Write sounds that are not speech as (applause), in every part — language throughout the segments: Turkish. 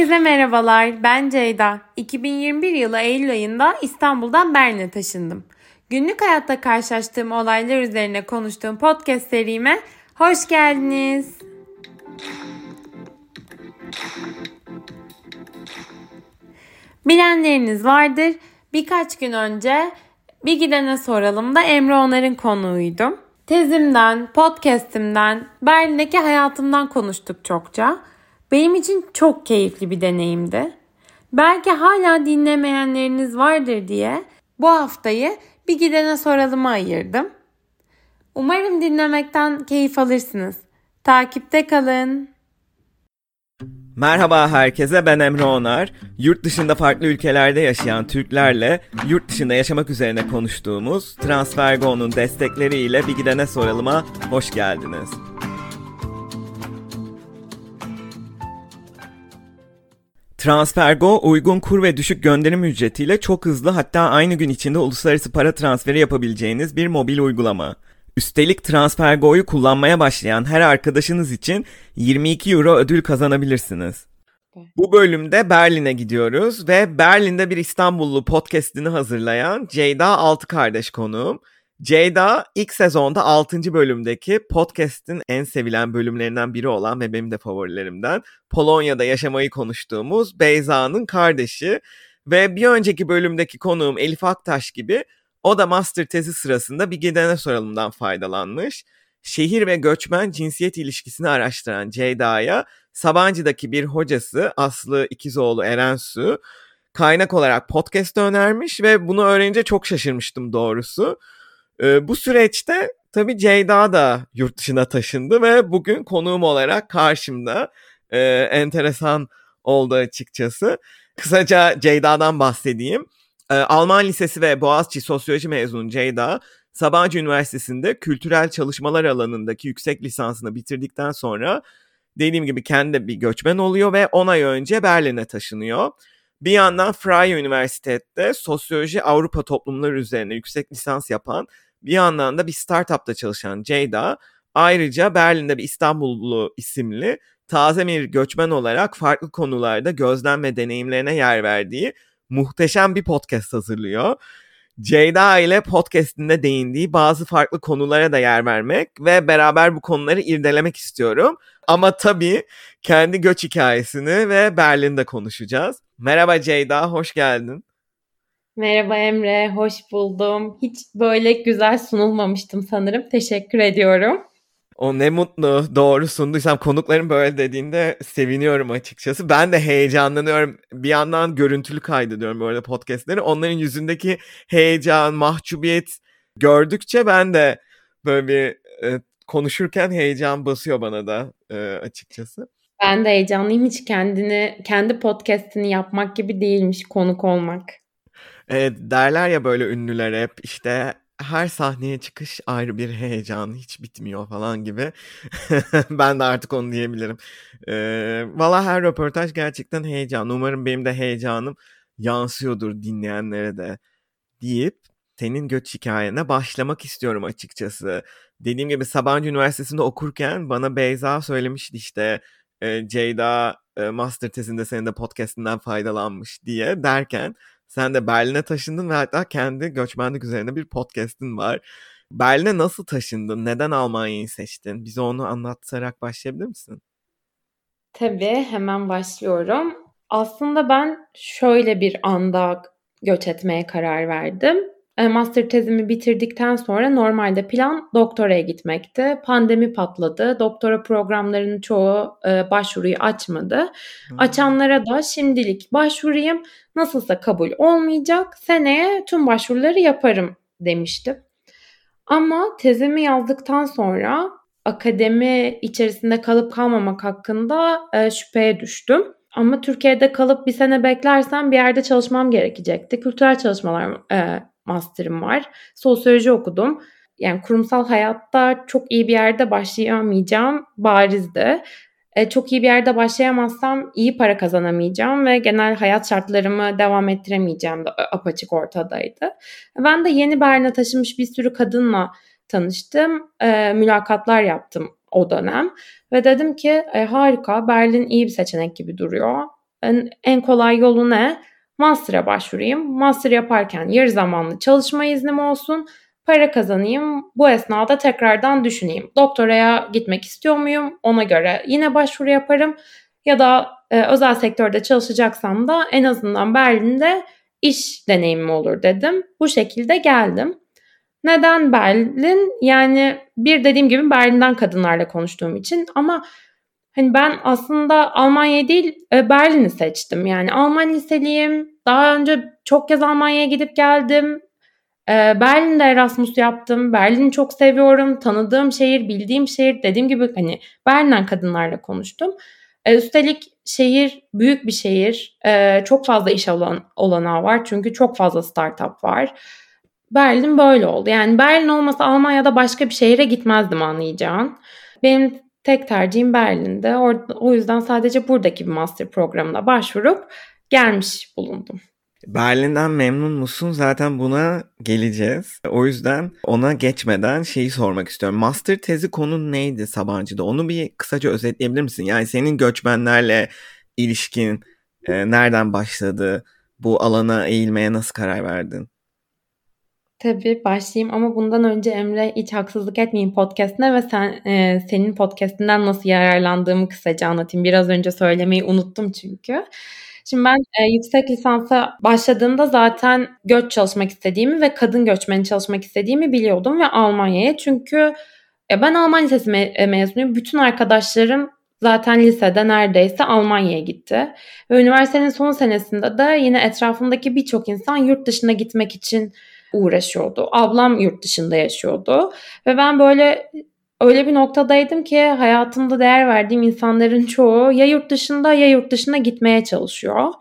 Herkese merhabalar. Ben Ceyda. 2021 yılı Eylül ayında İstanbul'dan Berlin'e taşındım. Günlük hayatta karşılaştığım olaylar üzerine konuştuğum podcast serime hoş geldiniz. Bilenleriniz vardır. Birkaç gün önce bir gidene soralım da Emre Onar'ın konuğuydum. Tezimden, podcastimden, Berlin'deki hayatımdan konuştuk çokça. Benim için çok keyifli bir deneyimdi. Belki hala dinlemeyenleriniz vardır diye bu haftayı bir gidene soralıma ayırdım. Umarım dinlemekten keyif alırsınız. Takipte kalın. Merhaba herkese ben Emre Onar. Yurt dışında farklı ülkelerde yaşayan Türklerle yurt dışında yaşamak üzerine konuştuğumuz Transfergo'nun destekleriyle bir gidene soralıma hoş geldiniz. Transfergo uygun kur ve düşük gönderim ücretiyle çok hızlı hatta aynı gün içinde uluslararası para transferi yapabileceğiniz bir mobil uygulama. Üstelik Transfergo'yu kullanmaya başlayan her arkadaşınız için 22 euro ödül kazanabilirsiniz. Bu bölümde Berlin'e gidiyoruz ve Berlin'de bir İstanbullu podcast'ini hazırlayan Ceyda Altı Kardeş konuğum. Ceyda ilk sezonda 6. bölümdeki podcast'in en sevilen bölümlerinden biri olan ve benim de favorilerimden Polonya'da yaşamayı konuştuğumuz Beyza'nın kardeşi ve bir önceki bölümdeki konuğum Elif Aktaş gibi o da master tezi sırasında bir gidene soralımdan faydalanmış. Şehir ve göçmen cinsiyet ilişkisini araştıran Ceyda'ya Sabancı'daki bir hocası Aslı İkizoğlu Erensu kaynak olarak podcast önermiş ve bunu öğrenince çok şaşırmıştım doğrusu. Ee, bu süreçte tabii Ceyda da yurt dışına taşındı ve bugün konuğum olarak karşımda e, enteresan oldu açıkçası. Kısaca Ceyda'dan bahsedeyim. E, Alman Lisesi ve Boğaziçi Sosyoloji mezunu Ceyda, Sabancı Üniversitesi'nde kültürel çalışmalar alanındaki yüksek lisansını bitirdikten sonra dediğim gibi kendi bir göçmen oluyor ve 10 ay önce Berlin'e taşınıyor. Bir yandan Freie Üniversitede sosyoloji Avrupa toplumları üzerine yüksek lisans yapan bir yandan da bir startupta çalışan Ceyda ayrıca Berlin'de bir İstanbullu isimli taze bir göçmen olarak farklı konularda gözlem ve deneyimlerine yer verdiği muhteşem bir podcast hazırlıyor. Ceyda ile podcastinde değindiği bazı farklı konulara da yer vermek ve beraber bu konuları irdelemek istiyorum. Ama tabii kendi göç hikayesini ve Berlin'de konuşacağız. Merhaba Ceyda, hoş geldin. Merhaba Emre, hoş buldum. Hiç böyle güzel sunulmamıştım sanırım. Teşekkür ediyorum. O ne mutlu. Doğru sunduysam konukların böyle dediğinde seviniyorum açıkçası. Ben de heyecanlanıyorum. Bir yandan görüntülü kaydediyorum böyle podcastleri. Onların yüzündeki heyecan, mahcubiyet gördükçe ben de böyle bir e, konuşurken heyecan basıyor bana da e, açıkçası. Ben de heyecanlıyım. Hiç kendini, kendi podcastini yapmak gibi değilmiş konuk olmak. Evet derler ya böyle ünlüler hep işte her sahneye çıkış ayrı bir heyecan hiç bitmiyor falan gibi. (laughs) ben de artık onu diyebilirim. Ee, Valla her röportaj gerçekten heyecan. Umarım benim de heyecanım yansıyordur dinleyenlere de deyip senin göç hikayene başlamak istiyorum açıkçası. Dediğim gibi Sabancı Üniversitesi'nde okurken bana Beyza söylemişti işte e, Ceyda e, master tezinde senin de podcastinden faydalanmış diye derken sen de Berlin'e taşındın ve hatta kendi göçmenlik üzerine bir podcast'in var. Berlin'e nasıl taşındın? Neden Almanya'yı seçtin? Bize onu anlatarak başlayabilir misin? Tabii hemen başlıyorum. Aslında ben şöyle bir anda göç etmeye karar verdim. E, master tezimi bitirdikten sonra normalde plan doktoraya gitmekti. Pandemi patladı. Doktora programlarının çoğu e, başvuruyu açmadı. Hmm. Açanlara da şimdilik başvurayım. Nasılsa kabul olmayacak. Seneye tüm başvuruları yaparım demiştim. Ama tezimi yazdıktan sonra akademi içerisinde kalıp kalmamak hakkında e, şüpheye düştüm. Ama Türkiye'de kalıp bir sene beklersem bir yerde çalışmam gerekecekti. Kültürel çalışmalar e, master'ım var. Sosyoloji okudum. Yani kurumsal hayatta çok iyi bir yerde başlayamayacağım barizdi. E, çok iyi bir yerde başlayamazsam iyi para kazanamayacağım ve genel hayat şartlarımı devam ettiremeyeceğim de apaçık ortadaydı. Ben de yeni Berlin'e taşınmış bir sürü kadınla tanıştım. E, mülakatlar yaptım o dönem ve dedim ki e, harika Berlin iyi bir seçenek gibi duruyor. en, en kolay yolu ne? Master'a başvurayım. Master yaparken yarı zamanlı çalışma iznim olsun. Para kazanayım. Bu esnada tekrardan düşüneyim. Doktoraya gitmek istiyor muyum? Ona göre yine başvuru yaparım. Ya da e, özel sektörde çalışacaksam da en azından Berlin'de iş deneyimim olur dedim. Bu şekilde geldim. Neden Berlin? Yani bir dediğim gibi Berlin'den kadınlarla konuştuğum için ama hani ben aslında Almanya değil e, Berlin'i seçtim. Yani Alman liseliyim. Daha önce çok kez Almanya'ya gidip geldim. E, Berlin'de Erasmus yaptım. Berlin'i çok seviyorum. Tanıdığım şehir, bildiğim şehir. Dediğim gibi hani Berlin'den kadınlarla konuştum. E, üstelik şehir büyük bir şehir. Çok fazla iş alan, olanağı var. Çünkü çok fazla startup var. Berlin böyle oldu. Yani Berlin olmasa Almanya'da başka bir şehre gitmezdim anlayacağın. Benim tek tercihim Berlin'de. O yüzden sadece buradaki bir master programına başvurup gelmiş bulundum. Berlin'den memnun musun? Zaten buna geleceğiz. O yüzden ona geçmeden şeyi sormak istiyorum. Master tezi konu neydi Sabancı'da? Onu bir kısaca özetleyebilir misin? Yani senin göçmenlerle ilişkin e, nereden başladı? Bu alana eğilmeye nasıl karar verdin? Tabii başlayayım ama bundan önce Emre hiç haksızlık etmeyeyim podcastine ve sen e, senin podcastinden nasıl yararlandığımı kısaca anlatayım. Biraz önce söylemeyi unuttum çünkü. Şimdi ben e, yüksek lisansa başladığımda zaten göç çalışmak istediğimi ve kadın göçmeni çalışmak istediğimi biliyordum ve Almanya'ya çünkü e, ben Alman lisesi me- e, mezunuyum. Bütün arkadaşlarım zaten lisede neredeyse Almanya'ya gitti. Ve üniversitenin son senesinde de yine etrafımdaki birçok insan yurt dışına gitmek için uğraşıyordu. Ablam yurt dışında yaşıyordu ve ben böyle öyle bir noktadaydım ki hayatımda değer verdiğim insanların çoğu ya yurt dışında ya yurt dışına gitmeye çalışıyor.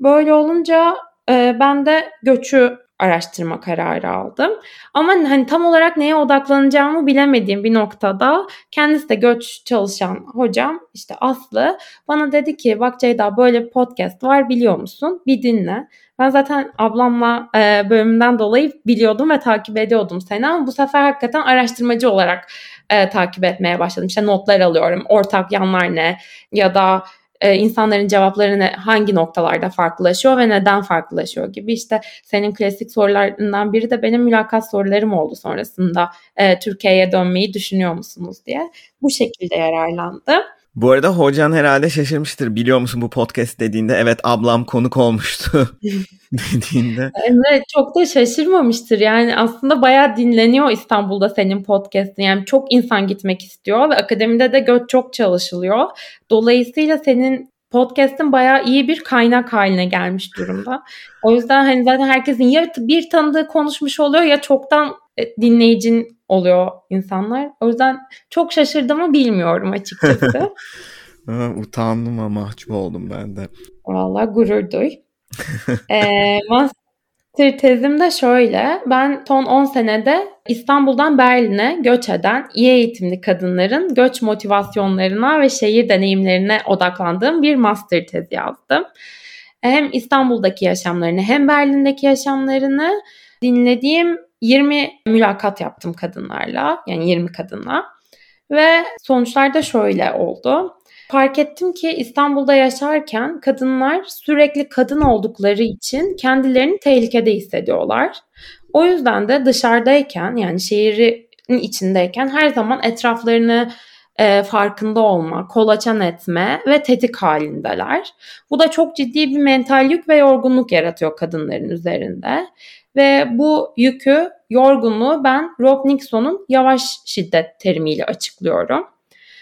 Böyle olunca e, ben de göçü araştırma kararı aldım. Ama hani tam olarak neye odaklanacağımı bilemediğim bir noktada kendisi de göç çalışan hocam işte Aslı bana dedi ki bak Ceyda böyle bir podcast var biliyor musun? Bir dinle. Ben zaten ablamla e, bölümünden dolayı biliyordum ve takip ediyordum seni ama bu sefer hakikaten araştırmacı olarak e, takip etmeye başladım. İşte notlar alıyorum, ortak yanlar ne ya da e, insanların cevapları hangi noktalarda farklılaşıyor ve neden farklılaşıyor gibi işte senin klasik sorularından biri de benim mülakat sorularım oldu sonrasında e, Türkiye'ye dönmeyi düşünüyor musunuz diye bu şekilde yararlandım. Bu arada hocan herhalde şaşırmıştır. Biliyor musun bu podcast dediğinde evet ablam konuk olmuştu (laughs) dediğinde. Evet çok da şaşırmamıştır. Yani aslında bayağı dinleniyor İstanbul'da senin podcast'in. Yani çok insan gitmek istiyor ve akademide de göç çok çalışılıyor. Dolayısıyla senin podcast'in bayağı iyi bir kaynak haline gelmiş durumda. O yüzden hani zaten herkesin ya bir tanıdığı konuşmuş oluyor ya çoktan dinleyicin oluyor insanlar. O yüzden çok şaşırdığımı bilmiyorum açıkçası. (laughs) Utandım ama mahcup oldum ben de. Valla gurur duy. ee, master tezim de şöyle. Ben son 10 senede İstanbul'dan Berlin'e göç eden iyi eğitimli kadınların göç motivasyonlarına ve şehir deneyimlerine odaklandığım bir master tezi yazdım. Hem İstanbul'daki yaşamlarını hem Berlin'deki yaşamlarını dinlediğim 20 mülakat yaptım kadınlarla. Yani 20 kadınla. Ve sonuçlar da şöyle oldu. Fark ettim ki İstanbul'da yaşarken kadınlar sürekli kadın oldukları için kendilerini tehlikede hissediyorlar. O yüzden de dışarıdayken yani şehrin içindeyken her zaman etraflarını e, farkında olma, kolaçan etme ve tetik halindeler. Bu da çok ciddi bir mental yük ve yorgunluk yaratıyor kadınların üzerinde. Ve bu yükü, yorgunluğu ben Rob Nixon'un yavaş şiddet terimiyle açıklıyorum.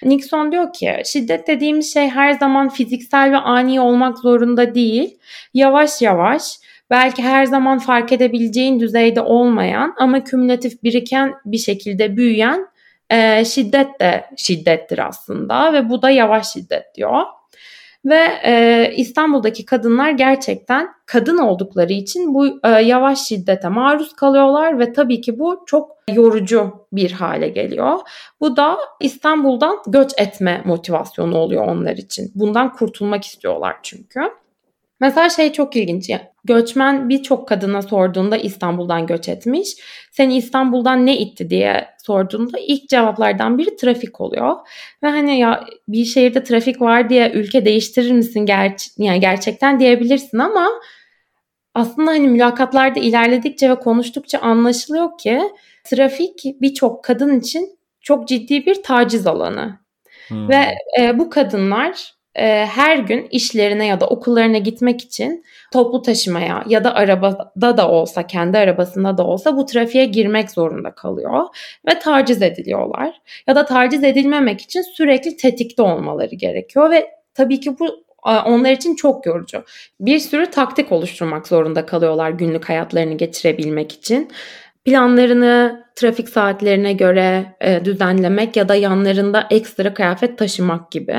Nixon diyor ki şiddet dediğimiz şey her zaman fiziksel ve ani olmak zorunda değil. Yavaş yavaş belki her zaman fark edebileceğin düzeyde olmayan ama kümülatif biriken bir şekilde büyüyen e, şiddet de şiddettir aslında ve bu da yavaş şiddet diyor. Ve e, İstanbul'daki kadınlar gerçekten kadın oldukları için bu e, yavaş şiddete maruz kalıyorlar ve tabii ki bu çok yorucu bir hale geliyor. Bu da İstanbul'dan göç etme motivasyonu oluyor onlar için. Bundan kurtulmak istiyorlar çünkü. Mesela şey çok ilginç. Göçmen birçok kadına sorduğunda İstanbul'dan göç etmiş. Seni İstanbul'dan ne itti diye sorduğunda ilk cevaplardan biri trafik oluyor. Ve hani ya bir şehirde trafik var diye ülke değiştirir misin ger yani gerçekten diyebilirsin ama aslında hani mülakatlarda ilerledikçe ve konuştukça anlaşılıyor ki trafik birçok kadın için çok ciddi bir taciz alanı. Hmm. Ve e, bu kadınlar e, her gün işlerine ya da okullarına gitmek için toplu taşımaya ya da arabada da olsa kendi arabasında da olsa bu trafiğe girmek zorunda kalıyor ve taciz ediliyorlar. Ya da taciz edilmemek için sürekli tetikte olmaları gerekiyor ve tabii ki bu onlar için çok yorucu. Bir sürü taktik oluşturmak zorunda kalıyorlar günlük hayatlarını geçirebilmek için. Planlarını trafik saatlerine göre e, düzenlemek ya da yanlarında ekstra kıyafet taşımak gibi.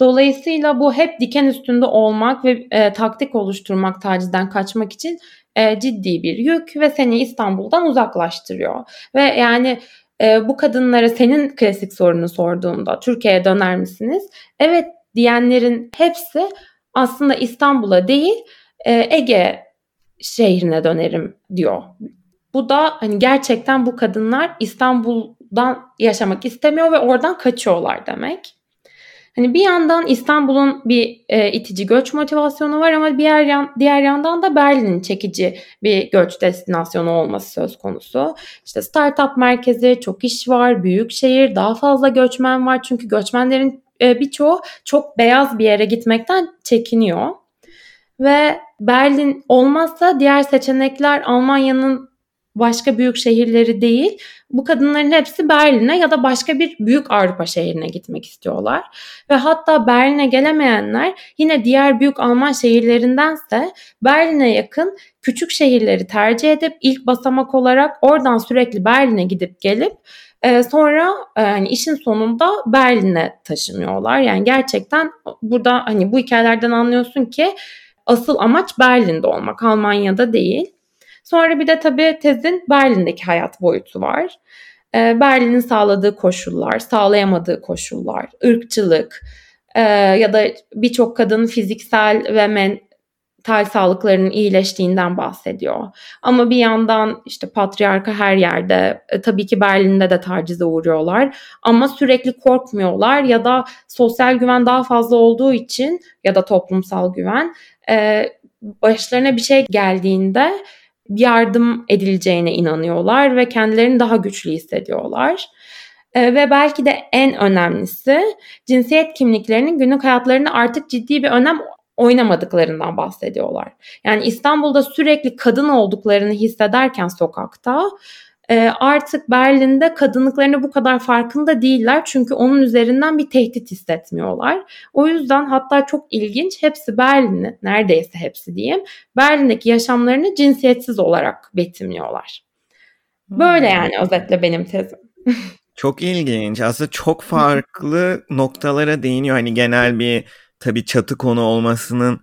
Dolayısıyla bu hep diken üstünde olmak ve e, taktik oluşturmak tacizden kaçmak için e, ciddi bir yük ve seni İstanbul'dan uzaklaştırıyor. Ve yani e, bu kadınlara senin klasik sorunu sorduğumda Türkiye'ye döner misiniz? Evet diyenlerin hepsi aslında İstanbul'a değil e, Ege şehrine dönerim diyor. Bu da hani gerçekten bu kadınlar İstanbul'dan yaşamak istemiyor ve oradan kaçıyorlar demek. Hani bir yandan İstanbul'un bir e, itici göç motivasyonu var ama diğer yan, diğer yandan da Berlin'in çekici bir göç destinasyonu olması söz konusu. İşte startup merkezi, çok iş var, büyük şehir, daha fazla göçmen var. Çünkü göçmenlerin e, birçoğu çok beyaz bir yere gitmekten çekiniyor. Ve Berlin olmazsa diğer seçenekler Almanya'nın başka büyük şehirleri değil. Bu kadınların hepsi Berlin'e ya da başka bir büyük Avrupa şehrine gitmek istiyorlar. Ve hatta Berlin'e gelemeyenler yine diğer büyük Alman şehirlerindense Berlin'e yakın küçük şehirleri tercih edip ilk basamak olarak oradan sürekli Berlin'e gidip gelip e, sonra e, yani işin sonunda Berlin'e taşınıyorlar. Yani gerçekten burada hani bu hikayelerden anlıyorsun ki asıl amaç Berlin'de olmak, Almanya'da değil. Sonra bir de tabii tezin Berlin'deki hayat boyutu var. E, Berlin'in sağladığı koşullar, sağlayamadığı koşullar, ırkçılık e, ya da birçok kadının fiziksel ve mental sağlıklarının iyileştiğinden bahsediyor. Ama bir yandan işte patriarka her yerde, e, tabii ki Berlin'de de tacize uğruyorlar ama sürekli korkmuyorlar ya da sosyal güven daha fazla olduğu için ya da toplumsal güven e, başlarına bir şey geldiğinde yardım edileceğine inanıyorlar ve kendilerini daha güçlü hissediyorlar. E, ve belki de en önemlisi cinsiyet kimliklerinin günlük hayatlarında artık ciddi bir önem oynamadıklarından bahsediyorlar. Yani İstanbul'da sürekli kadın olduklarını hissederken sokakta e, artık Berlin'de kadınlıklarını bu kadar farkında değiller çünkü onun üzerinden bir tehdit hissetmiyorlar. O yüzden hatta çok ilginç hepsi Berlin'i neredeyse hepsi diyeyim Berlin'deki yaşamlarını cinsiyetsiz olarak betimliyorlar. Böyle hmm. yani özetle benim tezim. Çok ilginç. Aslında çok farklı (laughs) noktalara değiniyor. Hani genel bir tabii çatı konu olmasının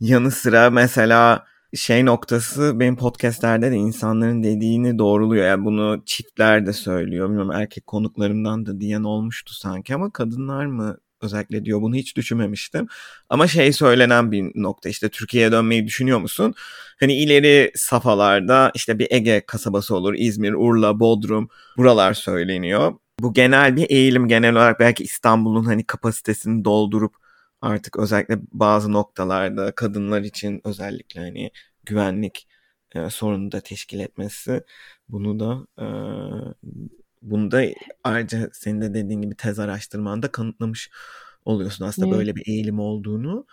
yanı sıra mesela şey noktası benim podcastlerde de insanların dediğini doğruluyor. Yani bunu çiftler de söylüyor. Bilmiyorum erkek konuklarımdan da diyen olmuştu sanki ama kadınlar mı özellikle diyor bunu hiç düşünmemiştim. Ama şey söylenen bir nokta işte Türkiye'ye dönmeyi düşünüyor musun? Hani ileri safhalarda işte bir Ege kasabası olur. İzmir, Urla, Bodrum buralar söyleniyor. Bu genel bir eğilim genel olarak belki İstanbul'un hani kapasitesini doldurup artık özellikle bazı noktalarda kadınlar için özellikle hani güvenlik e, sorunu da teşkil etmesi bunu da e, bunu da ayrıca senin de dediğin gibi tez araştırmanda kanıtlamış oluyorsun aslında evet. böyle bir eğilim olduğunu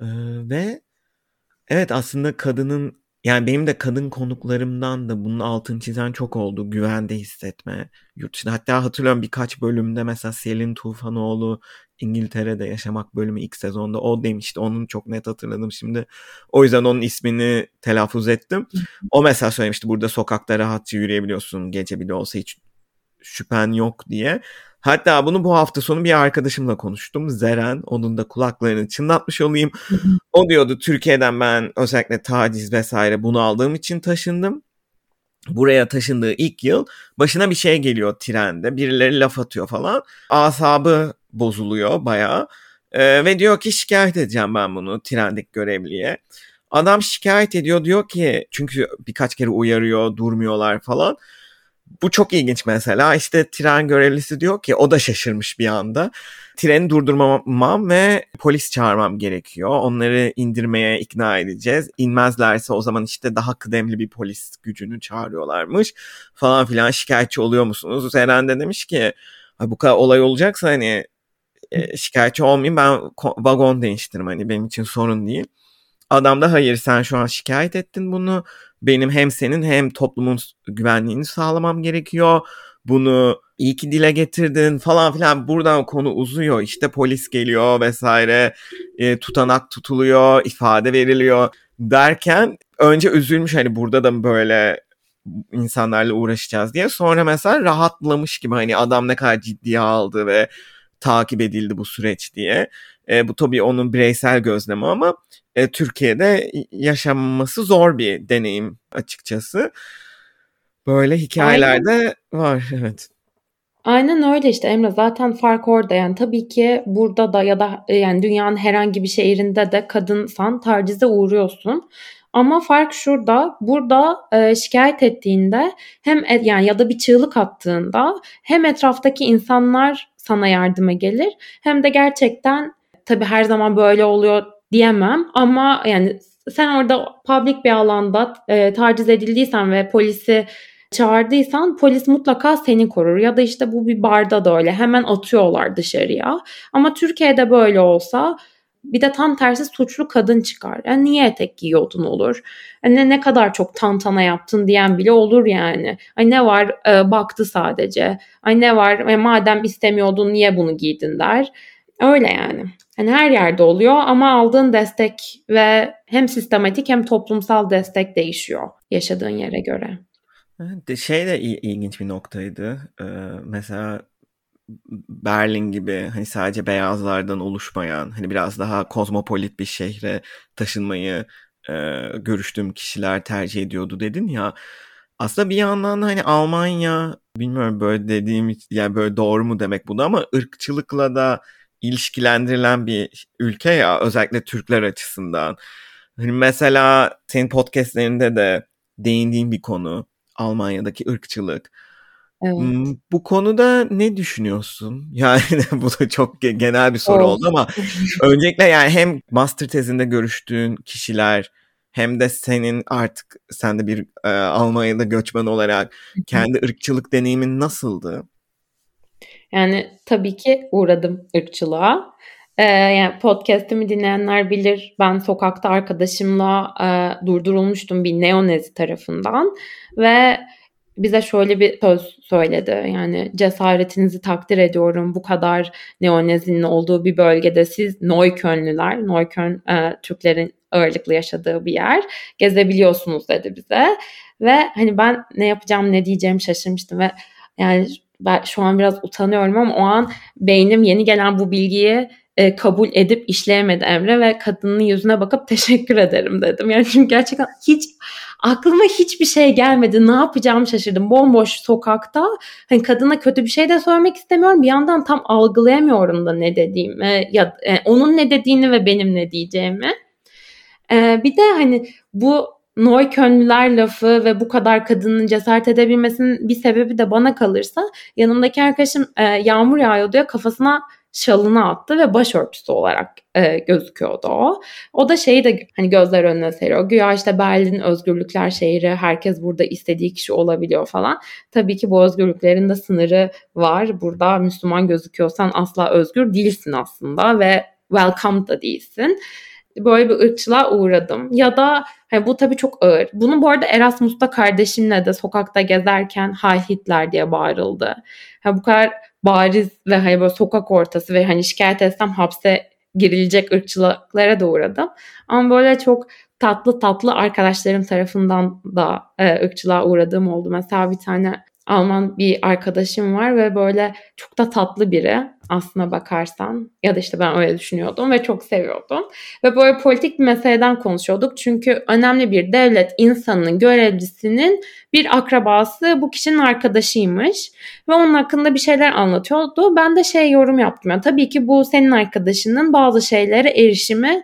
e, ve evet aslında kadının yani benim de kadın konuklarımdan da bunun altını çizen çok oldu. Güvende hissetme. Yurt dışında. Hatta hatırlıyorum birkaç bölümde mesela Selin Tufanoğlu İngiltere'de yaşamak bölümü ilk sezonda o demişti. Onun çok net hatırladım şimdi. O yüzden onun ismini telaffuz ettim. O mesela söylemişti burada sokakta rahatça yürüyebiliyorsun gece bile olsa hiç şüphen yok diye. Hatta bunu bu hafta sonu bir arkadaşımla konuştum. Zeren. Onun da kulaklarını çınlatmış olayım. o diyordu Türkiye'den ben özellikle taciz vesaire bunu aldığım için taşındım. Buraya taşındığı ilk yıl başına bir şey geliyor trende. Birileri laf atıyor falan. Asabı bozuluyor bayağı. Ee, ve diyor ki şikayet edeceğim ben bunu trendeki görevliye. Adam şikayet ediyor diyor ki çünkü birkaç kere uyarıyor durmuyorlar falan. Bu çok ilginç mesela. İşte tren görevlisi diyor ki o da şaşırmış bir anda. Treni durdurmamam ve polis çağırmam gerekiyor. Onları indirmeye ikna edeceğiz. İnmezlerse o zaman işte daha kıdemli bir polis gücünü çağırıyorlarmış falan filan şikayetçi oluyor musunuz? Eren de demiş ki bu kadar olay olacaksa hani e, şikayetçi olmayayım ben vagon değiştiririm hani benim için sorun değil. Adam da hayır sen şu an şikayet ettin bunu. Benim hem senin hem toplumun güvenliğini sağlamam gerekiyor. Bunu iyi ki dile getirdin falan filan buradan konu uzuyor. İşte polis geliyor vesaire e, tutanak tutuluyor ifade veriliyor derken önce üzülmüş hani burada da böyle insanlarla uğraşacağız diye. Sonra mesela rahatlamış gibi hani adam ne kadar ciddiye aldı ve takip edildi bu süreç diye. E, bu tabii onun bireysel gözlemi ama e, Türkiye'de yaşanması zor bir deneyim açıkçası. Böyle hikayelerde Aynen. var evet. Aynen öyle işte Emre zaten fark orada yani tabii ki burada da ya da e, yani dünyanın herhangi bir şehrinde de kadınsan tacize uğruyorsun. Ama fark şurada. Burada e, şikayet ettiğinde hem et, yani ya da bir çığlık attığında hem etraftaki insanlar sana yardıma gelir hem de gerçekten tabii her zaman böyle oluyor diyemem ama yani sen orada public bir alanda e, taciz edildiysen ve polisi çağırdıysan polis mutlaka seni korur ya da işte bu bir barda da öyle hemen atıyorlar dışarıya. Ama Türkiye'de böyle olsa bir de tam tersi suçlu kadın çıkar. Yani niye etek giyiyordun olur. Yani ne kadar çok tantana yaptın diyen bile olur yani. Ay ne var e, baktı sadece. Ay ne var e, madem istemiyordun niye bunu giydin der. Öyle yani. Hani her yerde oluyor ama aldığın destek ve hem sistematik hem toplumsal destek değişiyor yaşadığın yere göre. De şey de ilginç bir noktaydı. Ee, mesela Berlin gibi hani sadece beyazlardan oluşmayan hani biraz daha kozmopolit bir şehre taşınmayı e, görüştüğüm kişiler tercih ediyordu dedin ya. Aslında bir yandan da hani Almanya bilmiyorum böyle dediğim yani böyle doğru mu demek bu da ama ırkçılıkla da ilişkilendirilen bir ülke ya özellikle Türkler açısından. Hani mesela senin podcastlerinde de değindiğin bir konu Almanya'daki ırkçılık. Evet. Bu konuda ne düşünüyorsun? (laughs) Yani bu da çok genel bir soru oldu ama (laughs) öncelikle yani hem master tezinde görüştüğün kişiler hem de senin artık sen de bir e, Almanya'da göçmen olarak kendi ırkçılık deneyimin nasıldı? Yani tabii ki uğradım ırkçılığa. Ee, yani podcast'imi dinleyenler bilir ben sokakta arkadaşımla e, durdurulmuştum bir neonezi tarafından ve bize şöyle bir söz söyledi. Yani cesaretinizi takdir ediyorum. Bu kadar neonezinin olduğu bir bölgede siz Neuköllnüler, Neukölln e, Türklerin ağırlıklı yaşadığı bir yer gezebiliyorsunuz dedi bize. Ve hani ben ne yapacağım ne diyeceğim şaşırmıştım ve yani ben şu an biraz utanıyorum ama o an beynim yeni gelen bu bilgiyi e, kabul edip işleyemedi Emre ve kadının yüzüne bakıp (laughs) teşekkür ederim dedim. Yani çünkü gerçekten hiç aklıma hiçbir şey gelmedi. Ne yapacağımı şaşırdım. Bomboş sokakta hani kadına kötü bir şey de söylemek istemiyorum. Bir yandan tam algılayamıyorum da ne dediğimi ya e, onun ne dediğini ve benim ne diyeceğimi. E, bir de hani bu Neuköllnüler lafı ve bu kadar kadının cesaret edebilmesinin bir sebebi de bana kalırsa yanımdaki arkadaşım e, yağmur yağıyor diye kafasına şalını attı ve başörtüsü olarak e, gözüküyordu o. O da şeyi de hani gözler önüne seriyor. Güya işte Berlin özgürlükler şehri, herkes burada istediği kişi olabiliyor falan. Tabii ki bu özgürlüklerin de sınırı var. Burada Müslüman gözüküyorsan asla özgür değilsin aslında ve welcome da değilsin böyle bir ırkçılığa uğradım. Ya da hani bu tabii çok ağır. Bunu bu arada Erasmus'ta kardeşimle de sokakta gezerken Heil Hitler diye bağırıldı. Ha, bu kadar bariz ve hani böyle sokak ortası ve hani şikayet etsem hapse girilecek ırkçılıklara da uğradım. Ama böyle çok tatlı tatlı arkadaşlarım tarafından da e, ırkçılığa uğradığım oldu. Mesela bir tane Alman bir arkadaşım var ve böyle çok da tatlı biri aslına bakarsan ya da işte ben öyle düşünüyordum ve çok seviyordum. Ve böyle politik bir meseleden konuşuyorduk. Çünkü önemli bir devlet insanının görevlisinin bir akrabası bu kişinin arkadaşıymış ve onun hakkında bir şeyler anlatıyordu. Ben de şey yorum yaptım. Yani tabii ki bu senin arkadaşının bazı şeylere erişimi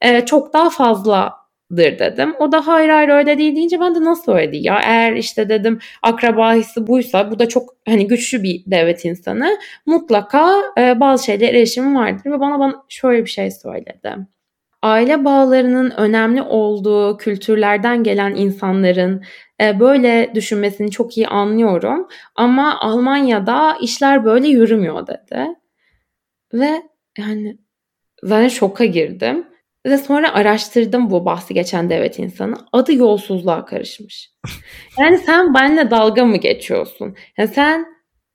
e, çok daha fazla dır dedim. O da hayır hayır öyle değil deyince ben de nasıl öyle değil ya eğer işte dedim akraba hissi buysa bu da çok hani güçlü bir devlet insanı mutlaka e, bazı şeylere erişimi vardır ve bana bana şöyle bir şey söyledi. Aile bağlarının önemli olduğu kültürlerden gelen insanların e, böyle düşünmesini çok iyi anlıyorum ama Almanya'da işler böyle yürümüyor dedi. Ve yani ben şoka girdim. Ve sonra araştırdım bu bahsi geçen devlet insanı. Adı yolsuzluğa karışmış. (laughs) Yani sen benimle dalga mı geçiyorsun? Yani sen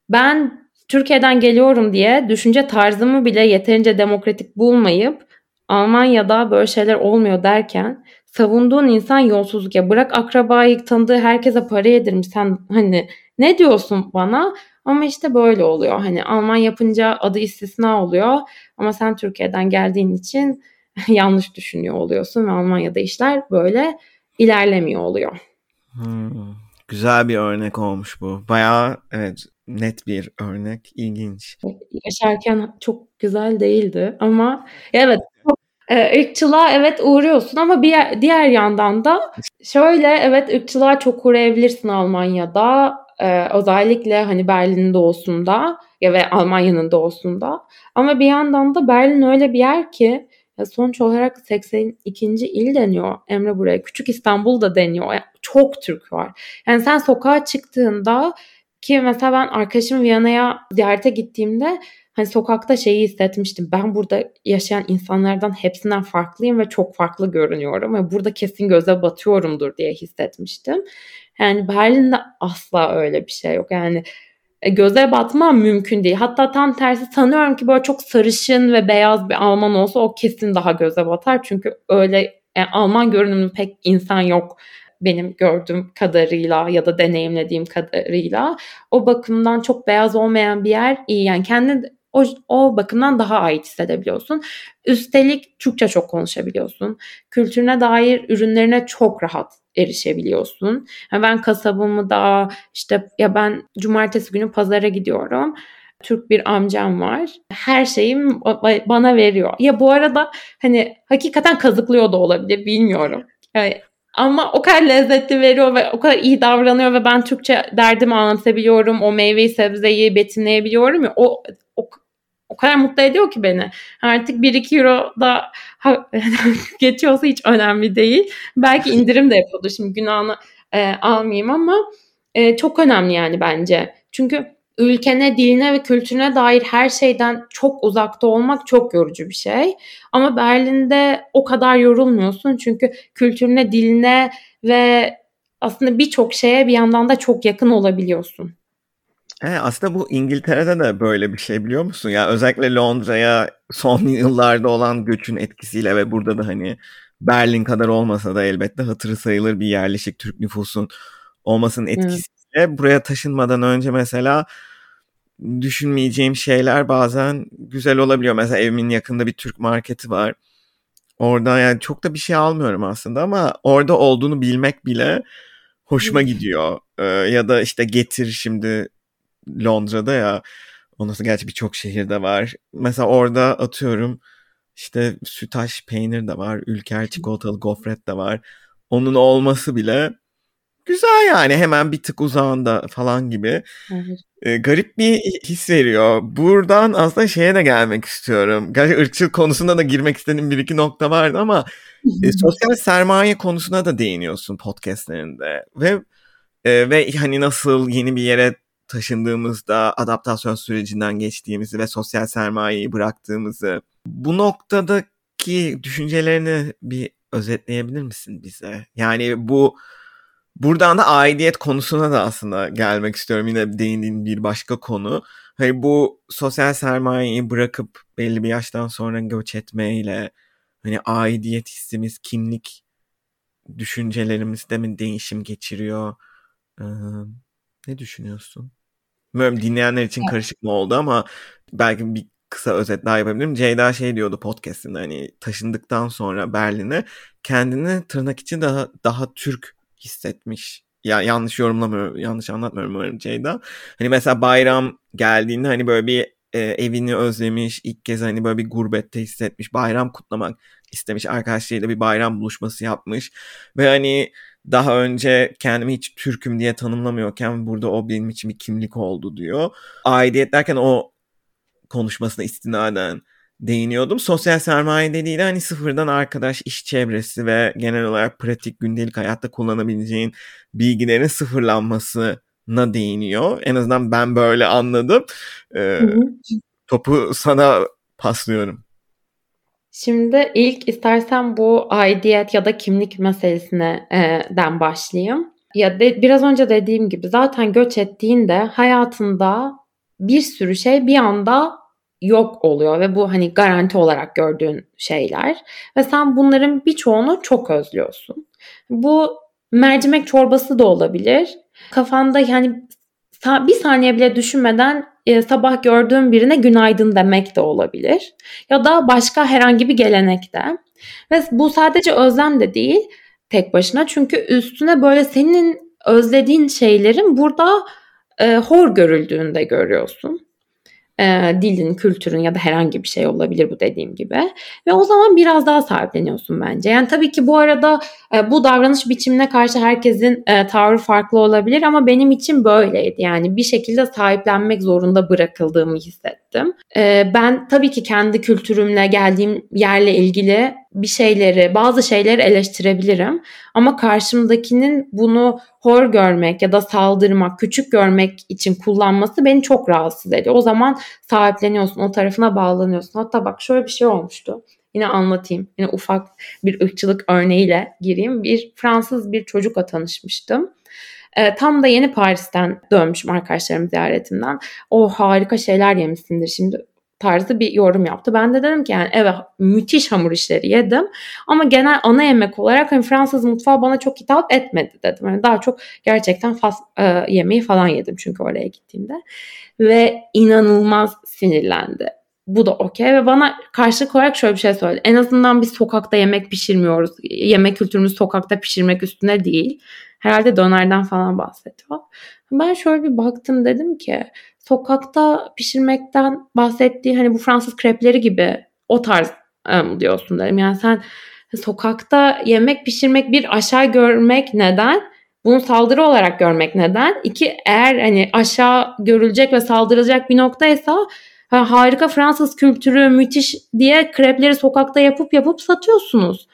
ben Türkiye'den geliyorum diye düşünce tarzımı bile yeterince demokratik bulmayıp Almanya'da böyle şeyler olmuyor derken savunduğun insan yolsuzluk ya bırak akrabayı tanıdığı herkese para yedirmiş sen hani ne diyorsun bana ama işte böyle oluyor hani Alman yapınca adı istisna oluyor ama sen Türkiye'den geldiğin için (laughs) yanlış düşünüyor oluyorsun ve Almanya'da işler böyle ilerlemiyor oluyor. Hmm, güzel bir örnek olmuş bu. Bayağı evet net bir örnek. ilginç. Yaşarken çok güzel değildi ama evet e, ırkçılığa evet uğruyorsun ama bir diğer yandan da şöyle evet ırkçılığa çok uğrayabilirsin Almanya'da. Ee, özellikle hani Berlin'in doğusunda ya ve Almanya'nın doğusunda. Ama bir yandan da Berlin öyle bir yer ki ya sonuç olarak 82. il deniyor Emre buraya. Küçük İstanbul da deniyor. Yani çok Türk var. Yani sen sokağa çıktığında ki mesela ben arkadaşım Viyana'ya ziyarete gittiğimde hani sokakta şeyi hissetmiştim. Ben burada yaşayan insanlardan hepsinden farklıyım ve çok farklı görünüyorum. Ve burada kesin göze batıyorumdur diye hissetmiştim. Yani Berlin'de asla öyle bir şey yok. Yani göze batmam mümkün değil. Hatta tam tersi sanıyorum ki böyle çok sarışın ve beyaz bir Alman olsa o kesin daha göze batar. Çünkü öyle yani e, Alman görünümlü pek insan yok benim gördüğüm kadarıyla ya da deneyimlediğim kadarıyla. O bakımdan çok beyaz olmayan bir yer iyi. Yani kendi o, o bakımdan daha ait hissedebiliyorsun. Üstelik Türkçe çok konuşabiliyorsun. Kültürüne dair ürünlerine çok rahat erişebiliyorsun. Yani ben kasabımı da işte ya ben cumartesi günü pazara gidiyorum. Türk bir amcam var. Her şeyim bana veriyor. Ya bu arada hani hakikaten kazıklıyor da olabilir bilmiyorum. Yani ama o kadar lezzetli veriyor ve o kadar iyi davranıyor ve ben Türkçe derdimi anlatabiliyorum. O meyveyi sebzeyi betimleyebiliyorum ya. O, o o kadar mutlu ediyor ki beni. Artık 1-2 euro da (laughs) geçiyorsa hiç önemli değil. Belki indirim de yapıyordu şimdi günahını e, almayayım ama e, çok önemli yani bence. Çünkü ülkene, diline ve kültürüne dair her şeyden çok uzakta olmak çok yorucu bir şey. Ama Berlin'de o kadar yorulmuyorsun çünkü kültürüne, diline ve aslında birçok şeye bir yandan da çok yakın olabiliyorsun. E, aslında bu İngiltere'de de böyle bir şey biliyor musun? Ya özellikle Londra'ya son (laughs) yıllarda olan göçün etkisiyle ve burada da hani Berlin kadar olmasa da elbette hatırı sayılır bir yerleşik Türk nüfusun olmasının etkisiyle evet. buraya taşınmadan önce mesela düşünmeyeceğim şeyler bazen güzel olabiliyor. Mesela evimin yakında bir Türk marketi var. Orada yani çok da bir şey almıyorum aslında ama orada olduğunu bilmek bile hoşuma gidiyor. Ee, ya da işte getir şimdi Londra'da ya. Ondan gerçi birçok şehirde var. Mesela orada atıyorum işte sütaş peynir de var. Ülker çikolatalı gofret de var. Onun olması bile güzel yani hemen bir tık uzağında falan gibi. Evet. E, garip bir his veriyor. Buradan aslında şeye de gelmek istiyorum. Gerçi ırkçılık konusunda da girmek istediğim bir iki nokta vardı ama e, sosyal sermaye konusuna da değiniyorsun podcastlerinde. Ve e, ve hani nasıl yeni bir yere taşındığımızda adaptasyon sürecinden geçtiğimizi ve sosyal sermayeyi bıraktığımızı bu noktadaki düşüncelerini bir özetleyebilir misin bize? Yani bu buradan da aidiyet konusuna da aslında gelmek istiyorum. Yine değindiğin bir başka konu. Hani bu sosyal sermayeyi bırakıp belli bir yaştan sonra göç etmeyle hani aidiyet hissimiz, kimlik düşüncelerimizde mi değişim geçiriyor? Ne düşünüyorsun? Bilmiyorum dinleyenler için karışık mı oldu ama belki bir kısa özet daha yapabilirim. Ceyda şey diyordu podcast'inde hani taşındıktan sonra Berlin'e kendini tırnak için daha daha Türk hissetmiş. Ya yanlış yorumlamıyorum, yanlış anlatmıyorum umarım Ceyda. Hani mesela bayram geldiğinde hani böyle bir e, evini özlemiş, ilk kez hani böyle bir gurbette hissetmiş, bayram kutlamak istemiş, arkadaşlarıyla bir bayram buluşması yapmış ve hani daha önce kendimi hiç Türk'üm diye tanımlamıyorken burada o benim için bir kimlik oldu diyor. Aidiyet derken o konuşmasına istinaden değiniyordum. Sosyal sermaye dediği de hani sıfırdan arkadaş, iş çevresi ve genel olarak pratik gündelik hayatta kullanabileceğin bilgilerin sıfırlanmasına değiniyor. En azından ben böyle anladım. Ee, topu sana paslıyorum. Şimdi ilk istersen bu aidiyet ya da kimlik meselesine e, den başlayayım. Ya de, biraz önce dediğim gibi zaten göç ettiğinde hayatında bir sürü şey bir anda yok oluyor ve bu hani garanti olarak gördüğün şeyler ve sen bunların birçoğunu çok özlüyorsun. Bu mercimek çorbası da olabilir. Kafanda yani bir saniye bile düşünmeden e, sabah gördüğün birine günaydın demek de olabilir. Ya da başka herhangi bir gelenekte. Ve bu sadece özlem de değil tek başına. Çünkü üstüne böyle senin özlediğin şeylerin burada e, hor görüldüğünde görüyorsun e, dilin, kültürün ya da herhangi bir şey olabilir bu dediğim gibi. Ve o zaman biraz daha sahipleniyorsun bence. Yani tabii ki bu arada e, bu davranış biçimine karşı herkesin e, tavrı farklı olabilir ama benim için böyleydi. Yani bir şekilde sahiplenmek zorunda bırakıldığımı hissettim. E, ben tabii ki kendi kültürümle geldiğim yerle ilgili bir şeyleri, bazı şeyleri eleştirebilirim. Ama karşımdakinin bunu hor görmek ya da saldırmak, küçük görmek için kullanması beni çok rahatsız ediyor. O zaman sahipleniyorsun, o tarafına bağlanıyorsun. Hatta bak şöyle bir şey olmuştu. Yine anlatayım. Yine ufak bir ırkçılık örneğiyle gireyim. Bir Fransız bir çocukla tanışmıştım. E, tam da yeni Paris'ten dönmüşüm arkadaşlarım ziyaretinden. O harika şeyler yemişsindir şimdi tarzı bir yorum yaptı. Ben de dedim ki yani evet müthiş hamur işleri yedim ama genel ana yemek olarak hani Fransız mutfağı bana çok hitap etmedi dedim. Yani daha çok gerçekten fast e, yemeği falan yedim çünkü oraya gittiğimde ve inanılmaz sinirlendi. Bu da okey ve bana karşılık olarak şöyle bir şey söyledi. En azından biz sokakta yemek pişirmiyoruz. Yemek kültürümüz sokakta pişirmek üstüne değil. Herhalde dönerden falan bahsediyor. Ben şöyle bir baktım dedim ki sokakta pişirmekten bahsettiği hani bu Fransız krepleri gibi o tarz um, diyorsun dedim. Yani sen sokakta yemek pişirmek bir aşağı görmek neden? Bunu saldırı olarak görmek neden? İki eğer hani aşağı görülecek ve saldırılacak bir noktaysa ha, harika Fransız kültürü müthiş diye krepleri sokakta yapıp yapıp satıyorsunuz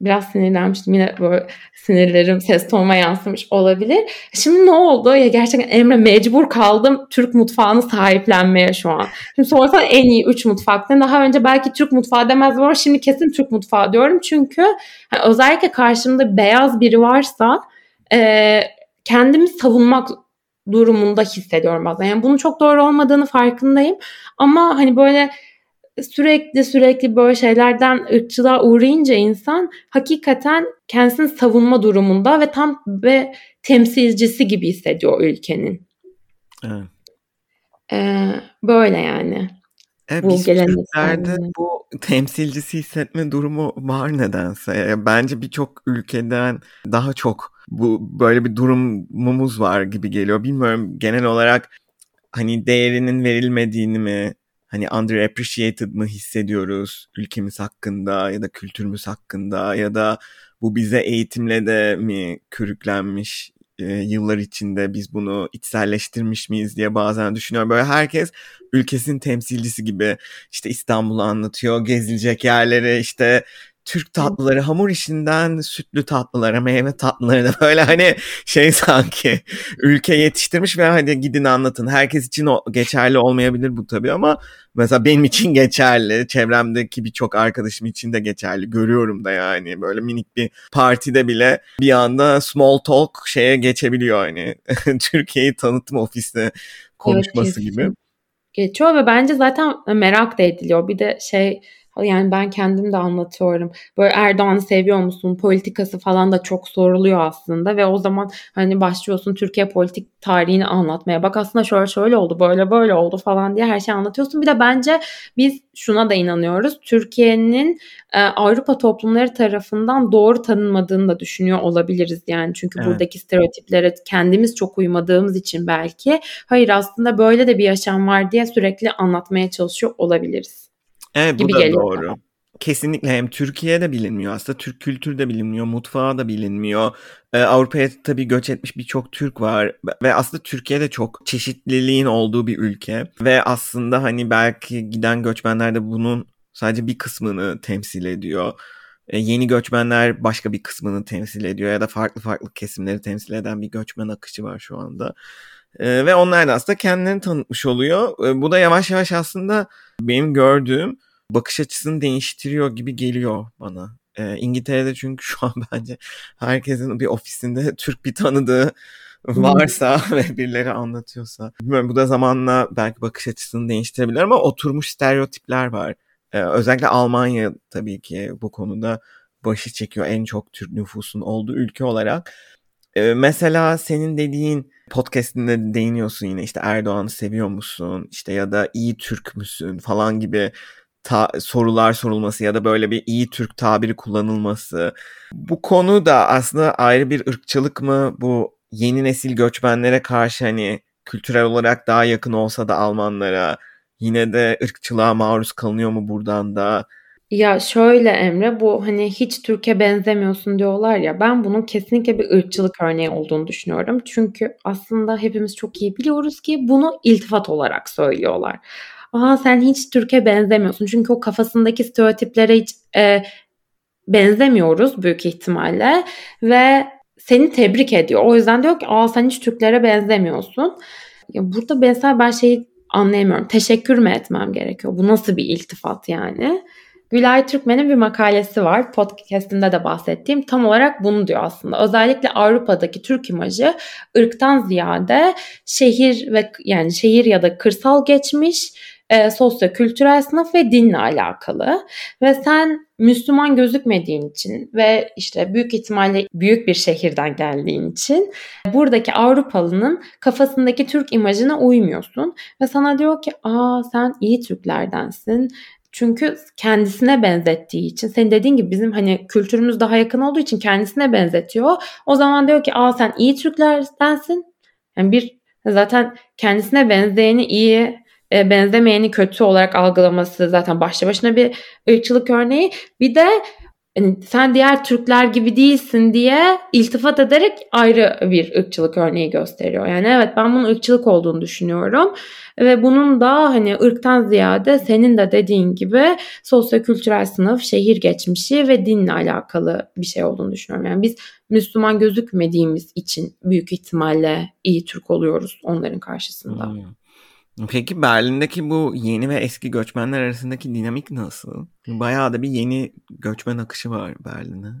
biraz sinirlenmiştim. Yine böyle sinirlerim ses tonuma yansımış olabilir. Şimdi ne oldu? Ya gerçekten Emre mecbur kaldım Türk mutfağını sahiplenmeye şu an. Şimdi sorsan en iyi 3 mutfakta. Daha önce belki Türk mutfağı demezdim ama şimdi kesin Türk mutfağı diyorum. Çünkü yani özellikle karşımda beyaz biri varsa e, kendimi savunmak durumunda hissediyorum bazen. Yani bunun çok doğru olmadığını farkındayım. Ama hani böyle sürekli sürekli böyle şeylerden ırkçılığa uğrayınca insan hakikaten kendisini savunma durumunda ve tam ve temsilcisi gibi hissediyor ülkenin. Evet. Ee, böyle yani. E, bu biz Türklerde bu temsilcisi hissetme durumu var nedense. Bence birçok ülkeden daha çok bu böyle bir durumumuz var gibi geliyor. Bilmiyorum genel olarak hani değerinin verilmediğini mi hani underappreciated mı hissediyoruz ülkemiz hakkında ya da kültürümüz hakkında ya da bu bize eğitimle de mi körüklenmiş e, yıllar içinde biz bunu içselleştirmiş miyiz diye bazen düşünüyorum. Böyle herkes ülkesinin temsilcisi gibi işte İstanbul'u anlatıyor, gezilecek yerleri işte Türk tatlıları hamur işinden sütlü tatlılara, meyve tatlılarına (laughs) böyle hani şey sanki ülke yetiştirmiş ve hadi gidin anlatın. Herkes için o geçerli olmayabilir bu tabii ama mesela benim için geçerli. Çevremdeki birçok arkadaşım için de geçerli. Görüyorum da yani böyle minik bir partide bile bir anda small talk şeye geçebiliyor hani. (laughs) Türkiye'yi tanıtım ofisi konuşması evet, gibi. Geçiyor ve bence zaten merak da ediliyor. Bir de şey Yani ben kendim de anlatıyorum. Böyle Erdoğan'ı seviyor musun? Politikası falan da çok soruluyor aslında ve o zaman hani başlıyorsun Türkiye politik tarihini anlatmaya. Bak aslında şöyle şöyle oldu, böyle böyle oldu falan diye her şeyi anlatıyorsun. Bir de bence biz şuna da inanıyoruz. Türkiye'nin e, Avrupa toplumları tarafından doğru tanınmadığını da düşünüyor olabiliriz yani. Çünkü evet. buradaki stereotiplere kendimiz çok uymadığımız için belki hayır aslında böyle de bir yaşam var diye sürekli anlatmaya çalışıyor olabiliriz. Evet bu da doğru. Bana. Kesinlikle hem Türkiye'de bilinmiyor aslında Türk kültürü de bilinmiyor, mutfağı da bilinmiyor. Ee, Avrupa'ya tabii göç etmiş birçok Türk var ve aslında Türkiye'de çok çeşitliliğin olduğu bir ülke ve aslında hani belki giden göçmenler de bunun sadece bir kısmını temsil ediyor. Ee, yeni göçmenler başka bir kısmını temsil ediyor ya da farklı farklı kesimleri temsil eden bir göçmen akışı var şu anda. Ee, ve onlar da aslında kendilerini tanıtmış oluyor. Ee, bu da yavaş yavaş aslında benim gördüğüm bakış açısını değiştiriyor gibi geliyor bana. Ee, İngiltere'de çünkü şu an (laughs) bence herkesin bir ofisinde Türk bir tanıdığı varsa (laughs) ve birileri anlatıyorsa. Bilmiyorum bu da zamanla belki bakış açısını değiştirebilir ama oturmuş stereotipler var. Ee, özellikle Almanya tabii ki bu konuda başı çekiyor en çok Türk nüfusun olduğu ülke olarak. Ee, mesela senin dediğin podcastinde değiniyorsun yine işte Erdoğan'ı seviyor musun işte ya da iyi Türk müsün falan gibi ta- sorular sorulması ya da böyle bir iyi Türk tabiri kullanılması. Bu konu da aslında ayrı bir ırkçılık mı? Bu yeni nesil göçmenlere karşı hani kültürel olarak daha yakın olsa da Almanlara yine de ırkçılığa maruz kalınıyor mu buradan da? Ya şöyle Emre bu hani hiç Türkiye benzemiyorsun diyorlar ya ben bunun kesinlikle bir ırkçılık örneği olduğunu düşünüyorum. Çünkü aslında hepimiz çok iyi biliyoruz ki bunu iltifat olarak söylüyorlar. Aa sen hiç Türkiye benzemiyorsun. Çünkü o kafasındaki stereotiplere hiç e, benzemiyoruz büyük ihtimalle ve seni tebrik ediyor. O yüzden diyor ki aa sen hiç Türklere benzemiyorsun. Ya burada mesela ben şeyi anlayamıyorum. Teşekkür mü etmem gerekiyor? Bu nasıl bir iltifat yani? Gülay Türkmen'in bir makalesi var. Podcast'imde de bahsettiğim tam olarak bunu diyor aslında. Özellikle Avrupa'daki Türk imajı ırktan ziyade şehir ve yani şehir ya da kırsal geçmiş e, sosyo-kültürel sınıf ve dinle alakalı. Ve sen Müslüman gözükmediğin için ve işte büyük ihtimalle büyük bir şehirden geldiğin için buradaki Avrupalının kafasındaki Türk imajına uymuyorsun. Ve sana diyor ki aa sen iyi Türklerdensin. Çünkü kendisine benzettiği için senin dediğin gibi bizim hani kültürümüz daha yakın olduğu için kendisine benzetiyor. O zaman diyor ki aa sen iyi Türklerdensin. Yani bir zaten kendisine benzeyeni iyi e, benzemeyeni kötü olarak algılaması zaten başlı başına bir ırkçılık örneği. Bir de yani sen diğer Türkler gibi değilsin diye iltifat ederek ayrı bir ırkçılık örneği gösteriyor. Yani evet ben bunun ırkçılık olduğunu düşünüyorum. Ve bunun da hani ırktan ziyade senin de dediğin gibi sosyo-kültürel sınıf, şehir geçmişi ve dinle alakalı bir şey olduğunu düşünüyorum. Yani biz Müslüman gözükmediğimiz için büyük ihtimalle iyi Türk oluyoruz onların karşısında. Hmm. Peki Berlin'deki bu yeni ve eski göçmenler arasındaki dinamik nasıl? Bayağı da bir yeni göçmen akışı var Berlin'e.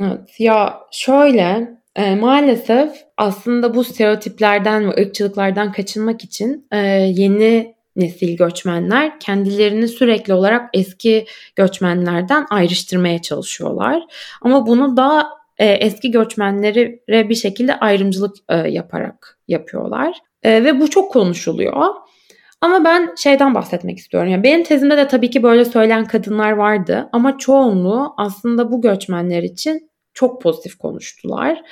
Evet ya şöyle e, maalesef aslında bu stereotiplerden ve ırkçılıklardan kaçınmak için e, yeni nesil göçmenler kendilerini sürekli olarak eski göçmenlerden ayrıştırmaya çalışıyorlar. Ama bunu da e, eski göçmenlere bir şekilde ayrımcılık e, yaparak yapıyorlar. E, ve bu çok konuşuluyor. Ama ben şeyden bahsetmek istiyorum. Yani benim tezimde de tabii ki böyle söyleyen kadınlar vardı ama çoğunluğu aslında bu göçmenler için çok pozitif konuştular.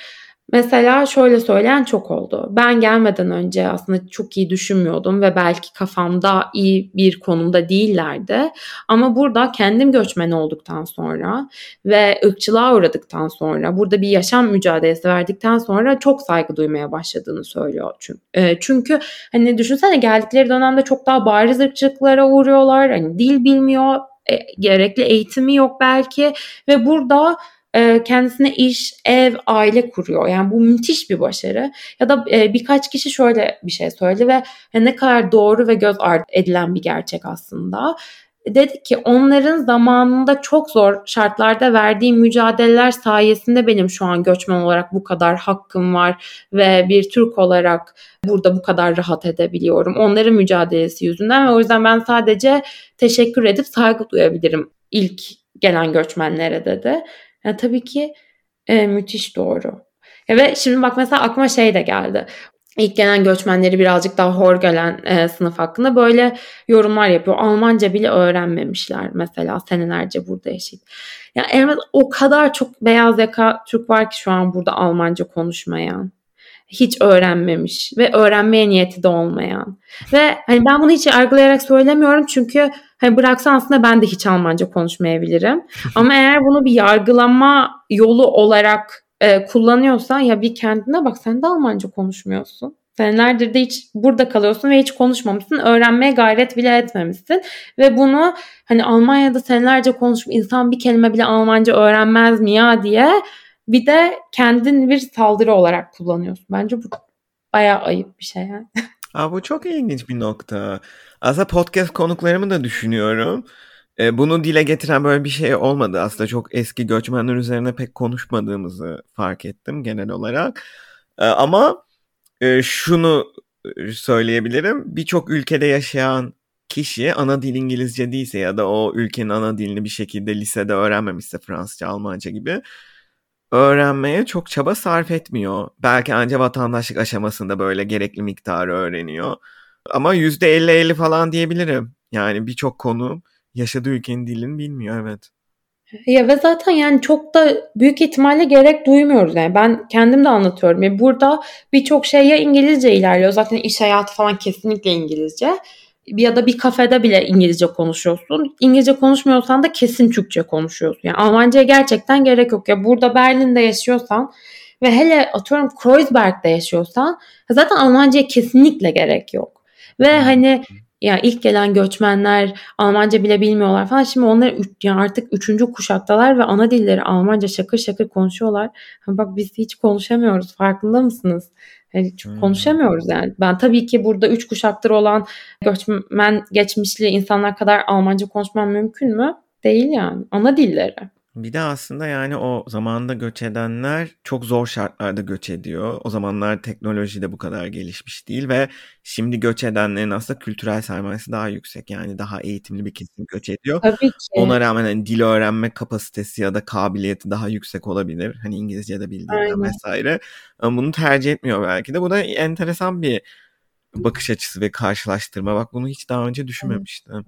Mesela şöyle söyleyen çok oldu. Ben gelmeden önce aslında çok iyi düşünmüyordum ve belki kafamda iyi bir konumda değillerdi. Ama burada kendim göçmen olduktan sonra ve ırkçılığa uğradıktan sonra, burada bir yaşam mücadelesi verdikten sonra çok saygı duymaya başladığını söylüyor. Çünkü, e, çünkü hani düşünsene geldikleri dönemde çok daha bariz ırkçılıklara uğruyorlar. Hani dil bilmiyor, e, gerekli eğitimi yok belki ve burada e, kendisine iş, ev, aile kuruyor. Yani bu müthiş bir başarı. Ya da e, birkaç kişi şöyle bir şey söyledi ve ne kadar doğru ve göz ardı edilen bir gerçek aslında. dedi ki onların zamanında çok zor şartlarda verdiği mücadeleler sayesinde benim şu an göçmen olarak bu kadar hakkım var ve bir Türk olarak burada bu kadar rahat edebiliyorum. Onların mücadelesi yüzünden ve o yüzden ben sadece teşekkür edip saygı duyabilirim ilk gelen göçmenlere dedi. Yani tabii ki e, müthiş doğru. Ve şimdi bak mesela aklıma şey de geldi ilk gelen göçmenleri birazcık daha hor gelen e, sınıf hakkında böyle yorumlar yapıyor. Almanca bile öğrenmemişler mesela senelerce burada yaşayıp. Ya yani o kadar çok beyaz yaka Türk var ki şu an burada Almanca konuşmayan. Hiç öğrenmemiş ve öğrenmeye niyeti de olmayan. Ve hani ben bunu hiç yargılayarak söylemiyorum çünkü hani bıraksan aslında ben de hiç Almanca konuşmayabilirim. (laughs) Ama eğer bunu bir yargılama yolu olarak e, kullanıyorsan ya bir kendine bak sen de Almanca konuşmuyorsun. Senelerdir de hiç burada kalıyorsun ve hiç konuşmamışsın. Öğrenmeye gayret bile etmemişsin. Ve bunu hani Almanya'da senelerce konuşup insan bir kelime bile Almanca öğrenmez mi ya diye bir de kendin bir saldırı olarak kullanıyorsun. Bence bu bayağı ayıp bir şey yani. (laughs) Aa, bu çok ilginç bir nokta. Aslında podcast konuklarımı da düşünüyorum. E, bunu dile getiren böyle bir şey olmadı. Aslında çok eski göçmenler üzerine pek konuşmadığımızı fark ettim genel olarak. E, ama e, şunu söyleyebilirim. Birçok ülkede yaşayan kişi ana dil İngilizce değilse ya da o ülkenin ana dilini bir şekilde lisede öğrenmemişse Fransızca, Almanca gibi öğrenmeye çok çaba sarf etmiyor. Belki ancak vatandaşlık aşamasında böyle gerekli miktarı öğreniyor. Ama %50-50 falan diyebilirim. Yani birçok konu yaşadığı ülkenin dilini bilmiyor evet. Ya ve zaten yani çok da büyük ihtimalle gerek duymuyoruz yani ben kendim de anlatıyorum. Yani burada birçok şey ya İngilizce ilerliyor zaten iş hayatı falan kesinlikle İngilizce ya da bir kafede bile İngilizce konuşuyorsun. İngilizce konuşmuyorsan da kesin Türkçe konuşuyorsun. Yani Almanca'ya gerçekten gerek yok. Ya burada Berlin'de yaşıyorsan ve hele atıyorum Kreuzberg'de yaşıyorsan zaten Almanca'ya kesinlikle gerek yok. Ve hani ya ilk gelen göçmenler Almanca bile bilmiyorlar falan. Şimdi onlar yani artık üçüncü kuşaktalar ve ana dilleri Almanca şakır şakır konuşuyorlar. Bak biz hiç konuşamıyoruz farkında mısınız? Yani hiç hmm. konuşamıyoruz yani. Ben tabii ki burada üç kuşaktır olan göçmen geçmişli insanlar kadar Almanca konuşmam mümkün mü? Değil yani. Ana dilleri. Bir de aslında yani o zamanda göç edenler çok zor şartlarda göç ediyor. O zamanlar teknoloji de bu kadar gelişmiş değil ve şimdi göç edenlerin aslında kültürel sermayesi daha yüksek. Yani daha eğitimli bir kesim göç ediyor. Tabii ki. Ona rağmen hani dil öğrenme kapasitesi ya da kabiliyeti daha yüksek olabilir. Hani İngilizce de bildiğinden vesaire. Ama bunu tercih etmiyor belki de. Bu da enteresan bir bakış açısı ve karşılaştırma. Bak bunu hiç daha önce düşünmemiştim.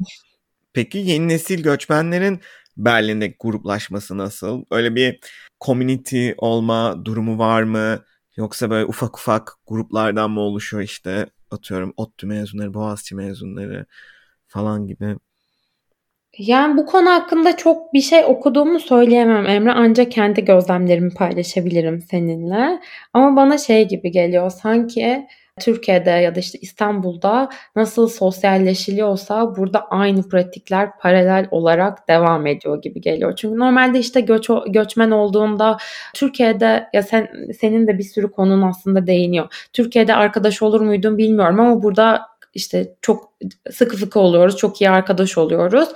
Peki yeni nesil göçmenlerin Berlin'deki gruplaşması nasıl? Öyle bir community olma durumu var mı? Yoksa böyle ufak ufak gruplardan mı oluşuyor işte atıyorum ODTÜ mezunları, Boğaziçi mezunları falan gibi. Yani bu konu hakkında çok bir şey okuduğumu söyleyemem Emre. Ancak kendi gözlemlerimi paylaşabilirim seninle. Ama bana şey gibi geliyor sanki Türkiye'de ya da işte İstanbul'da nasıl sosyalleşiliyorsa burada aynı pratikler paralel olarak devam ediyor gibi geliyor. Çünkü normalde işte göç, göçmen olduğunda Türkiye'de ya sen senin de bir sürü konun aslında değiniyor. Türkiye'de arkadaş olur muydun bilmiyorum ama burada işte çok sıkı fıkı oluyoruz, çok iyi arkadaş oluyoruz.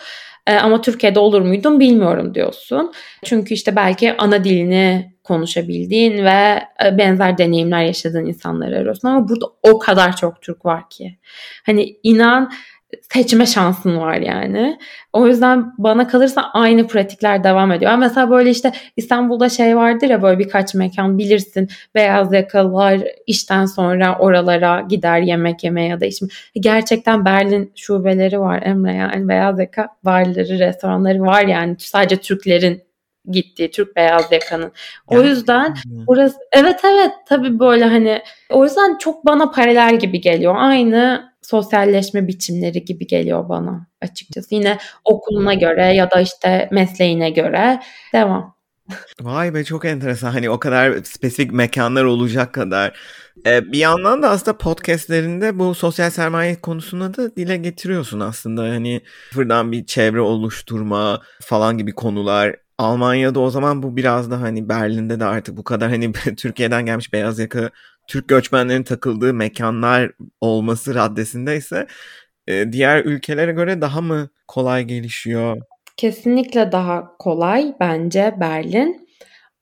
Ee, ama Türkiye'de olur muydun bilmiyorum diyorsun. Çünkü işte belki ana dilini konuşabildiğin ve e, benzer deneyimler yaşadığın insanları arıyorsun ama burada o kadar çok Türk var ki. Hani inan seçme şansın var yani. O yüzden bana kalırsa aynı pratikler devam ediyor. Mesela böyle işte İstanbul'da şey vardır ya böyle birkaç mekan bilirsin. Beyaz yakalılar işten sonra oralara gider yemek yemeye ya da içme. Gerçekten Berlin şubeleri var Emre yani. Beyaz yaka barları, restoranları var yani. Sadece Türklerin gittiği Türk beyaz yakanın. O yani, yüzden burası evet evet tabii böyle hani o yüzden çok bana paralel gibi geliyor. Aynı sosyalleşme biçimleri gibi geliyor bana açıkçası. Yine okuluna göre ya da işte mesleğine göre devam. Vay be çok enteresan. Hani o kadar spesifik mekanlar olacak kadar. Ee, bir yandan da aslında podcastlerinde bu sosyal sermaye konusunda da dile getiriyorsun aslında. Hani sıfırdan bir çevre oluşturma falan gibi konular Almanya'da o zaman bu biraz da hani Berlin'de de artık bu kadar hani (laughs) Türkiye'den gelmiş beyaz yaka Türk göçmenlerin takıldığı mekanlar olması raddesinde ise e, diğer ülkelere göre daha mı kolay gelişiyor? Kesinlikle daha kolay bence Berlin.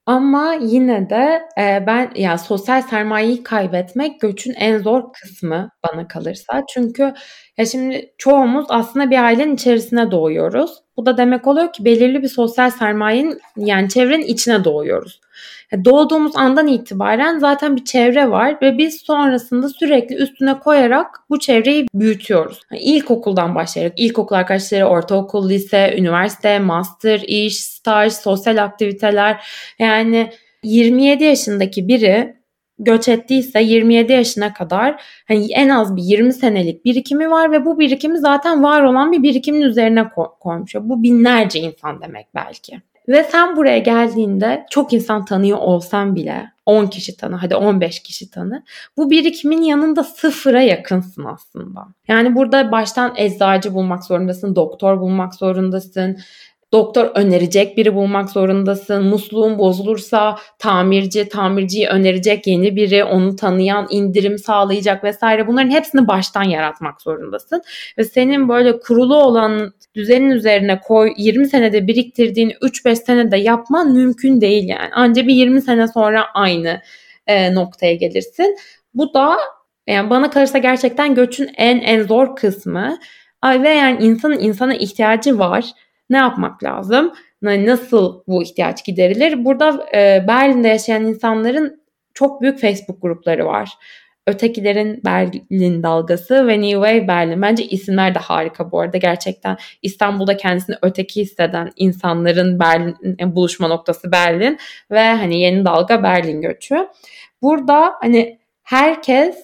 Ama yine de e, ben ya sosyal sermayeyi kaybetmek göçün en zor kısmı bana kalırsa. Çünkü ya şimdi çoğumuz aslında bir ailenin içerisine doğuyoruz. Bu da demek oluyor ki belirli bir sosyal sermayenin yani çevrenin içine doğuyoruz. Doğduğumuz andan itibaren zaten bir çevre var ve biz sonrasında sürekli üstüne koyarak bu çevreyi büyütüyoruz. Yani ilkokuldan başlayarak ilkokul arkadaşları, ortaokul, lise, üniversite, master, iş, staj, sosyal aktiviteler yani 27 yaşındaki biri göç ettiyse 27 yaşına kadar hani en az bir 20 senelik birikimi var ve bu birikimi zaten var olan bir birikimin üzerine koymuş. Bu binlerce insan demek belki. Ve sen buraya geldiğinde çok insan tanıyor olsan bile 10 kişi tanı hadi 15 kişi tanı. Bu birikimin yanında sıfıra yakınsın aslında. Yani burada baştan eczacı bulmak zorundasın, doktor bulmak zorundasın, doktor önerecek biri bulmak zorundasın. Musluğun bozulursa tamirci, tamirciyi önerecek yeni biri, onu tanıyan, indirim sağlayacak vesaire. Bunların hepsini baştan yaratmak zorundasın. Ve senin böyle kurulu olan düzenin üzerine koy 20 senede biriktirdiğini 3-5 senede yapman mümkün değil yani. Ancak bir 20 sene sonra aynı e, noktaya gelirsin. Bu da yani bana kalırsa gerçekten göçün en en zor kısmı. Ve yani insanın insana ihtiyacı var ne yapmak lazım? Nasıl bu ihtiyaç giderilir? Burada e, Berlin'de yaşayan insanların çok büyük Facebook grupları var. Ötekilerin Berlin dalgası ve New Wave Berlin. Bence isimler de harika bu arada. Gerçekten İstanbul'da kendisini öteki hisseden insanların Berlin e, buluşma noktası Berlin ve hani yeni dalga Berlin göçü. Burada hani herkes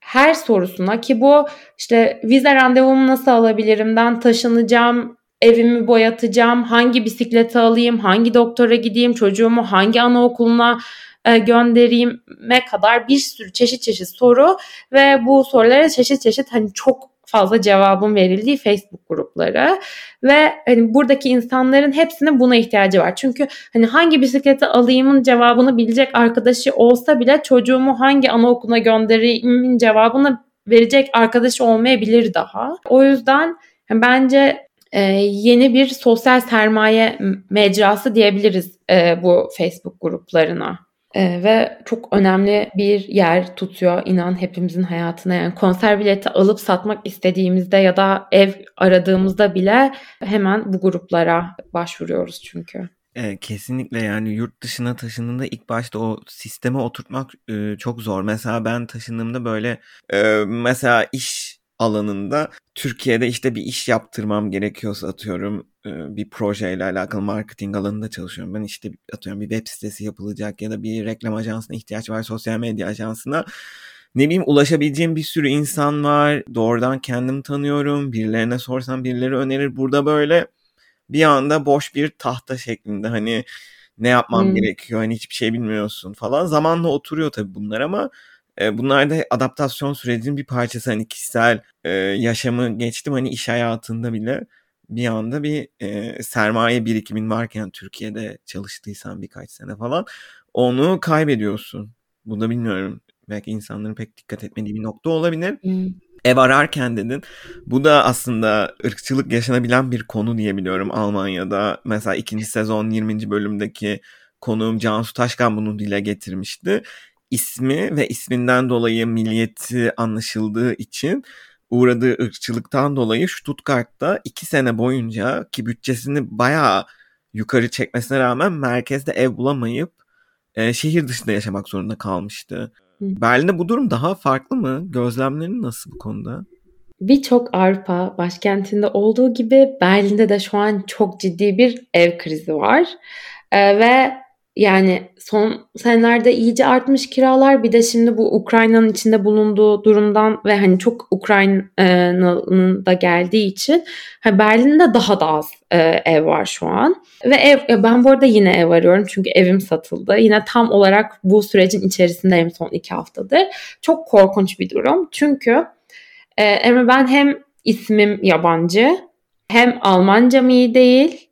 her sorusuna ki bu işte vize randevumu nasıl alabilirimden taşınacağım evimi boyatacağım, hangi bisikleti alayım, hangi doktora gideyim, çocuğumu hangi anaokuluna e, göndereyim'e kadar bir sürü çeşit çeşit soru ve bu sorulara çeşit çeşit hani çok fazla cevabın verildiği Facebook grupları ve hani buradaki insanların hepsinin buna ihtiyacı var. Çünkü hani hangi bisikleti alayımın cevabını bilecek arkadaşı olsa bile çocuğumu hangi anaokuluna gönderiyimin cevabını verecek arkadaşı olmayabilir daha. O yüzden bence e, yeni bir sosyal sermaye mecrası diyebiliriz e, bu Facebook gruplarına. E, ve çok önemli bir yer tutuyor inan hepimizin hayatına. Yani konser bileti alıp satmak istediğimizde ya da ev aradığımızda bile hemen bu gruplara başvuruyoruz çünkü. E, kesinlikle yani yurt dışına taşındığında ilk başta o sisteme oturtmak e, çok zor. Mesela ben taşındığımda böyle mesela iş alanında Türkiye'de işte bir iş yaptırmam gerekiyorsa atıyorum bir projeyle alakalı marketing alanında çalışıyorum. Ben işte atıyorum bir web sitesi yapılacak ya da bir reklam ajansına ihtiyaç var sosyal medya ajansına. Ne bileyim ulaşabileceğim bir sürü insan var. Doğrudan kendim tanıyorum. Birilerine sorsam birileri önerir. Burada böyle bir anda boş bir tahta şeklinde hani ne yapmam hmm. gerekiyor hani hiçbir şey bilmiyorsun falan. Zamanla oturuyor tabii bunlar ama bunlar da adaptasyon sürecinin bir parçası. Hani kişisel e, yaşamı geçtim hani iş hayatında bile bir anda bir e, sermaye birikimin varken Türkiye'de çalıştıysan birkaç sene falan onu kaybediyorsun. Bu da bilmiyorum. Belki insanların pek dikkat etmediği bir nokta olabilir. Hmm. Ev ararken dedin. Bu da aslında ırkçılık yaşanabilen bir konu diyebiliyorum Almanya'da. Mesela ikinci sezon 20. bölümdeki konuğum Cansu Taşkan bunu dile getirmişti ismi ve isminden dolayı milliyeti anlaşıldığı için uğradığı ırkçılıktan dolayı Stuttgart'ta iki sene boyunca ki bütçesini bayağı yukarı çekmesine rağmen merkezde ev bulamayıp e, şehir dışında yaşamak zorunda kalmıştı. Berlin'de bu durum daha farklı mı? Gözlemlerin nasıl bu konuda? Birçok Avrupa başkentinde olduğu gibi Berlin'de de şu an çok ciddi bir ev krizi var. Ee, ve yani son senelerde iyice artmış kiralar bir de şimdi bu Ukrayna'nın içinde bulunduğu durumdan ve hani çok Ukrayna'nın da geldiği için hani Berlin'de daha da az e, ev var şu an. Ve ev ben bu arada yine ev arıyorum çünkü evim satıldı. Yine tam olarak bu sürecin içerisindeyim son iki haftadır. Çok korkunç bir durum. Çünkü e, ben hem ismim yabancı hem Almancam iyi değil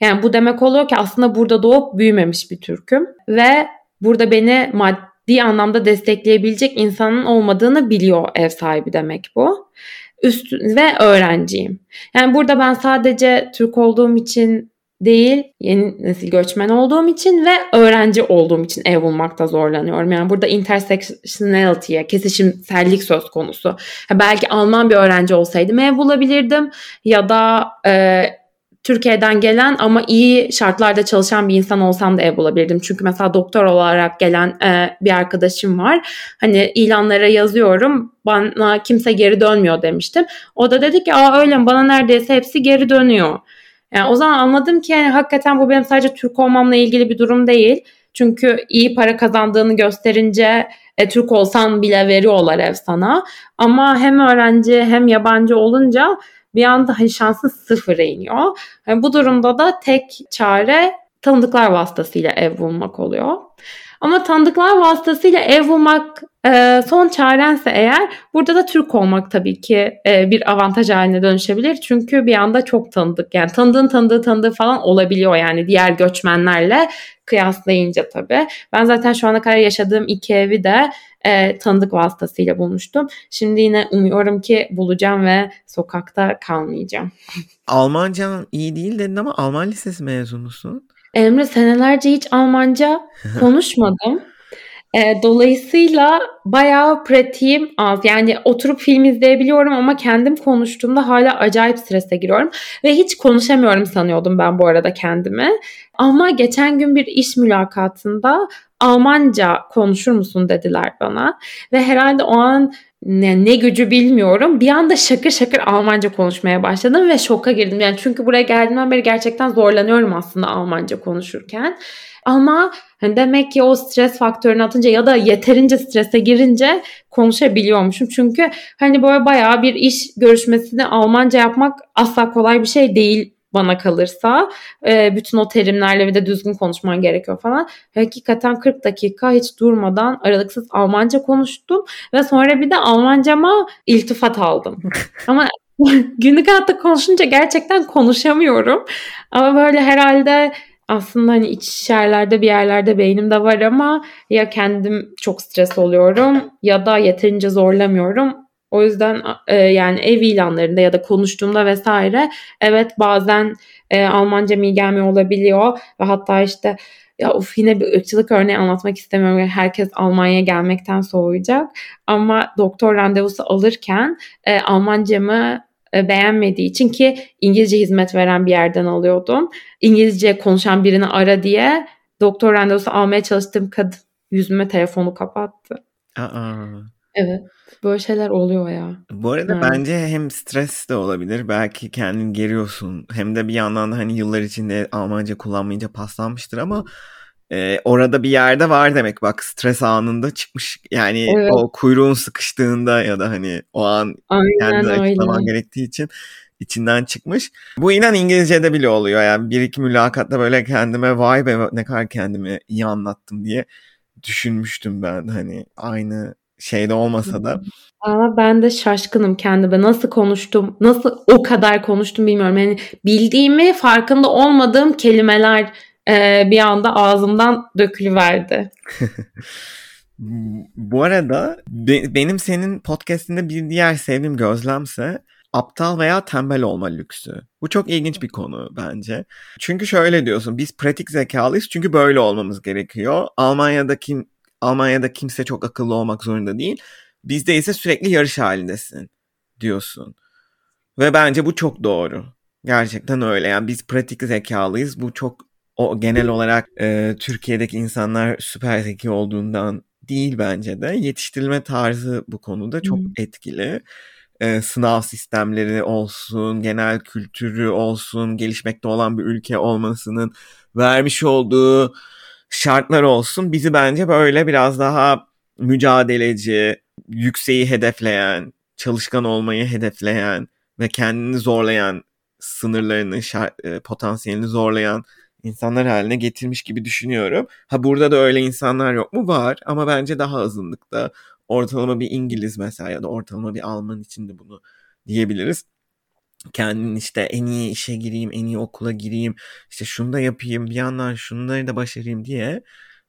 yani bu demek oluyor ki aslında burada doğup büyümemiş bir Türk'üm ve burada beni maddi anlamda destekleyebilecek insanın olmadığını biliyor ev sahibi demek bu. üst ve öğrenciyim. Yani burada ben sadece Türk olduğum için değil, yeni nesil göçmen olduğum için ve öğrenci olduğum için ev bulmakta zorlanıyorum. Yani burada intersectionality'ye, kesişimsellik söz konusu. belki Alman bir öğrenci olsaydım ev bulabilirdim ya da e, Türkiye'den gelen ama iyi şartlarda çalışan bir insan olsam da ev bulabilirdim. Çünkü mesela doktor olarak gelen e, bir arkadaşım var. Hani ilanlara yazıyorum bana kimse geri dönmüyor demiştim. O da dedi ki aa öyle mi bana neredeyse hepsi geri dönüyor. Yani o zaman anladım ki yani hakikaten bu benim sadece Türk olmamla ilgili bir durum değil. Çünkü iyi para kazandığını gösterince e, Türk olsan bile veriyorlar ev sana. Ama hem öğrenci hem yabancı olunca bir anda hani şansın sıfıra iniyor. Yani bu durumda da tek çare tanıdıklar vasıtasıyla ev bulmak oluyor. Ama tanıdıklar vasıtasıyla ev bulmak e, son çarense eğer burada da Türk olmak tabii ki e, bir avantaj haline dönüşebilir. Çünkü bir anda çok tanıdık yani tanıdığın tanıdığı tanıdığı falan olabiliyor yani diğer göçmenlerle kıyaslayınca tabii. Ben zaten şu ana kadar yaşadığım iki evi de e, tanıdık vasıtasıyla bulmuştum. Şimdi yine umuyorum ki bulacağım ve sokakta kalmayacağım. Almancan iyi değil dedin ama Alman lisesi mezunusun. Emre senelerce hiç Almanca (laughs) konuşmadım. E, dolayısıyla bayağı pratiğim az. Yani oturup film izleyebiliyorum ama kendim konuştuğumda hala acayip strese giriyorum. Ve hiç konuşamıyorum sanıyordum ben bu arada kendimi. Ama geçen gün bir iş mülakatında Almanca konuşur musun dediler bana. Ve herhalde o an ne, ne gücü bilmiyorum. Bir anda şakır şakır Almanca konuşmaya başladım ve şoka girdim. Yani çünkü buraya geldiğimden beri gerçekten zorlanıyorum aslında Almanca konuşurken. Ama hani demek ki o stres faktörünü atınca ya da yeterince strese girince konuşabiliyormuşum. Çünkü hani böyle bayağı bir iş görüşmesini Almanca yapmak asla kolay bir şey değil bana kalırsa e, bütün o terimlerle bir de düzgün konuşman gerekiyor falan. Hakikaten 40 dakika hiç durmadan aralıksız Almanca konuştum ve sonra bir de Almancama iltifat aldım. (laughs) Ama günlük hayatta konuşunca gerçekten konuşamıyorum. Ama böyle herhalde aslında hani iç yerlerde bir yerlerde beynimde var ama ya kendim çok stres oluyorum ya da yeterince zorlamıyorum. O yüzden e, yani ev ilanlarında ya da konuştuğumda vesaire evet bazen e, Almanca mi gelmiyor olabiliyor ve hatta işte ya of yine bir ırkçılık örneği anlatmak istemiyorum. Herkes Almanya'ya gelmekten soğuyacak. Ama doktor randevusu alırken e, Almancamı beğenmediği için ki İngilizce hizmet veren bir yerden alıyordum. İngilizce konuşan birini ara diye doktor randevusu almaya çalıştığım kadın yüzüme telefonu kapattı. Aa. Evet. Böyle şeyler oluyor ya. Bu arada yani. bence hem stres de olabilir. Belki kendini geriyorsun. Hem de bir yandan da hani yıllar içinde Almanca kullanmayınca paslanmıştır ama e, orada bir yerde var demek. Bak stres anında çıkmış. Yani evet. o kuyruğun sıkıştığında ya da hani o an Aynen kendini açıklaman gerektiği için içinden çıkmış. Bu inan İngilizce'de bile oluyor. Yani bir iki mülakatta böyle kendime vay be ne kadar kendimi iyi anlattım diye düşünmüştüm ben. Hani aynı şeyde olmasa da. Ama ben de şaşkınım kendime. Nasıl konuştum, nasıl o kadar konuştum bilmiyorum. Yani bildiğimi farkında olmadığım kelimeler e, bir anda ağzımdan dökülüverdi. (laughs) Bu arada be, benim senin podcastinde bir diğer sevdiğim gözlemse aptal veya tembel olma lüksü. Bu çok ilginç bir konu bence. Çünkü şöyle diyorsun biz pratik zekalıyız çünkü böyle olmamız gerekiyor. Almanya'da kim Almanya'da kimse çok akıllı olmak zorunda değil. Bizde ise sürekli yarış halindesin diyorsun. Ve bence bu çok doğru. Gerçekten öyle. Yani biz pratik zekalıyız. Bu çok o genel olarak e, Türkiye'deki insanlar süper zeki olduğundan değil bence de. Yetiştirilme tarzı bu konuda çok hmm. etkili. E, sınav sistemleri olsun, genel kültürü olsun, gelişmekte olan bir ülke olmasının vermiş olduğu şartlar olsun bizi bence böyle biraz daha mücadeleci, yükseği hedefleyen, çalışkan olmayı hedefleyen ve kendini zorlayan, sınırlarını, şart, e, potansiyelini zorlayan insanlar haline getirmiş gibi düşünüyorum. Ha burada da öyle insanlar yok mu? Var ama bence daha azınlıkta. Ortalama bir İngiliz mesela ya da ortalama bir Alman için de bunu diyebiliriz kendin işte en iyi işe gireyim, en iyi okula gireyim, işte şunu da yapayım, bir yandan şunları da başarayım diye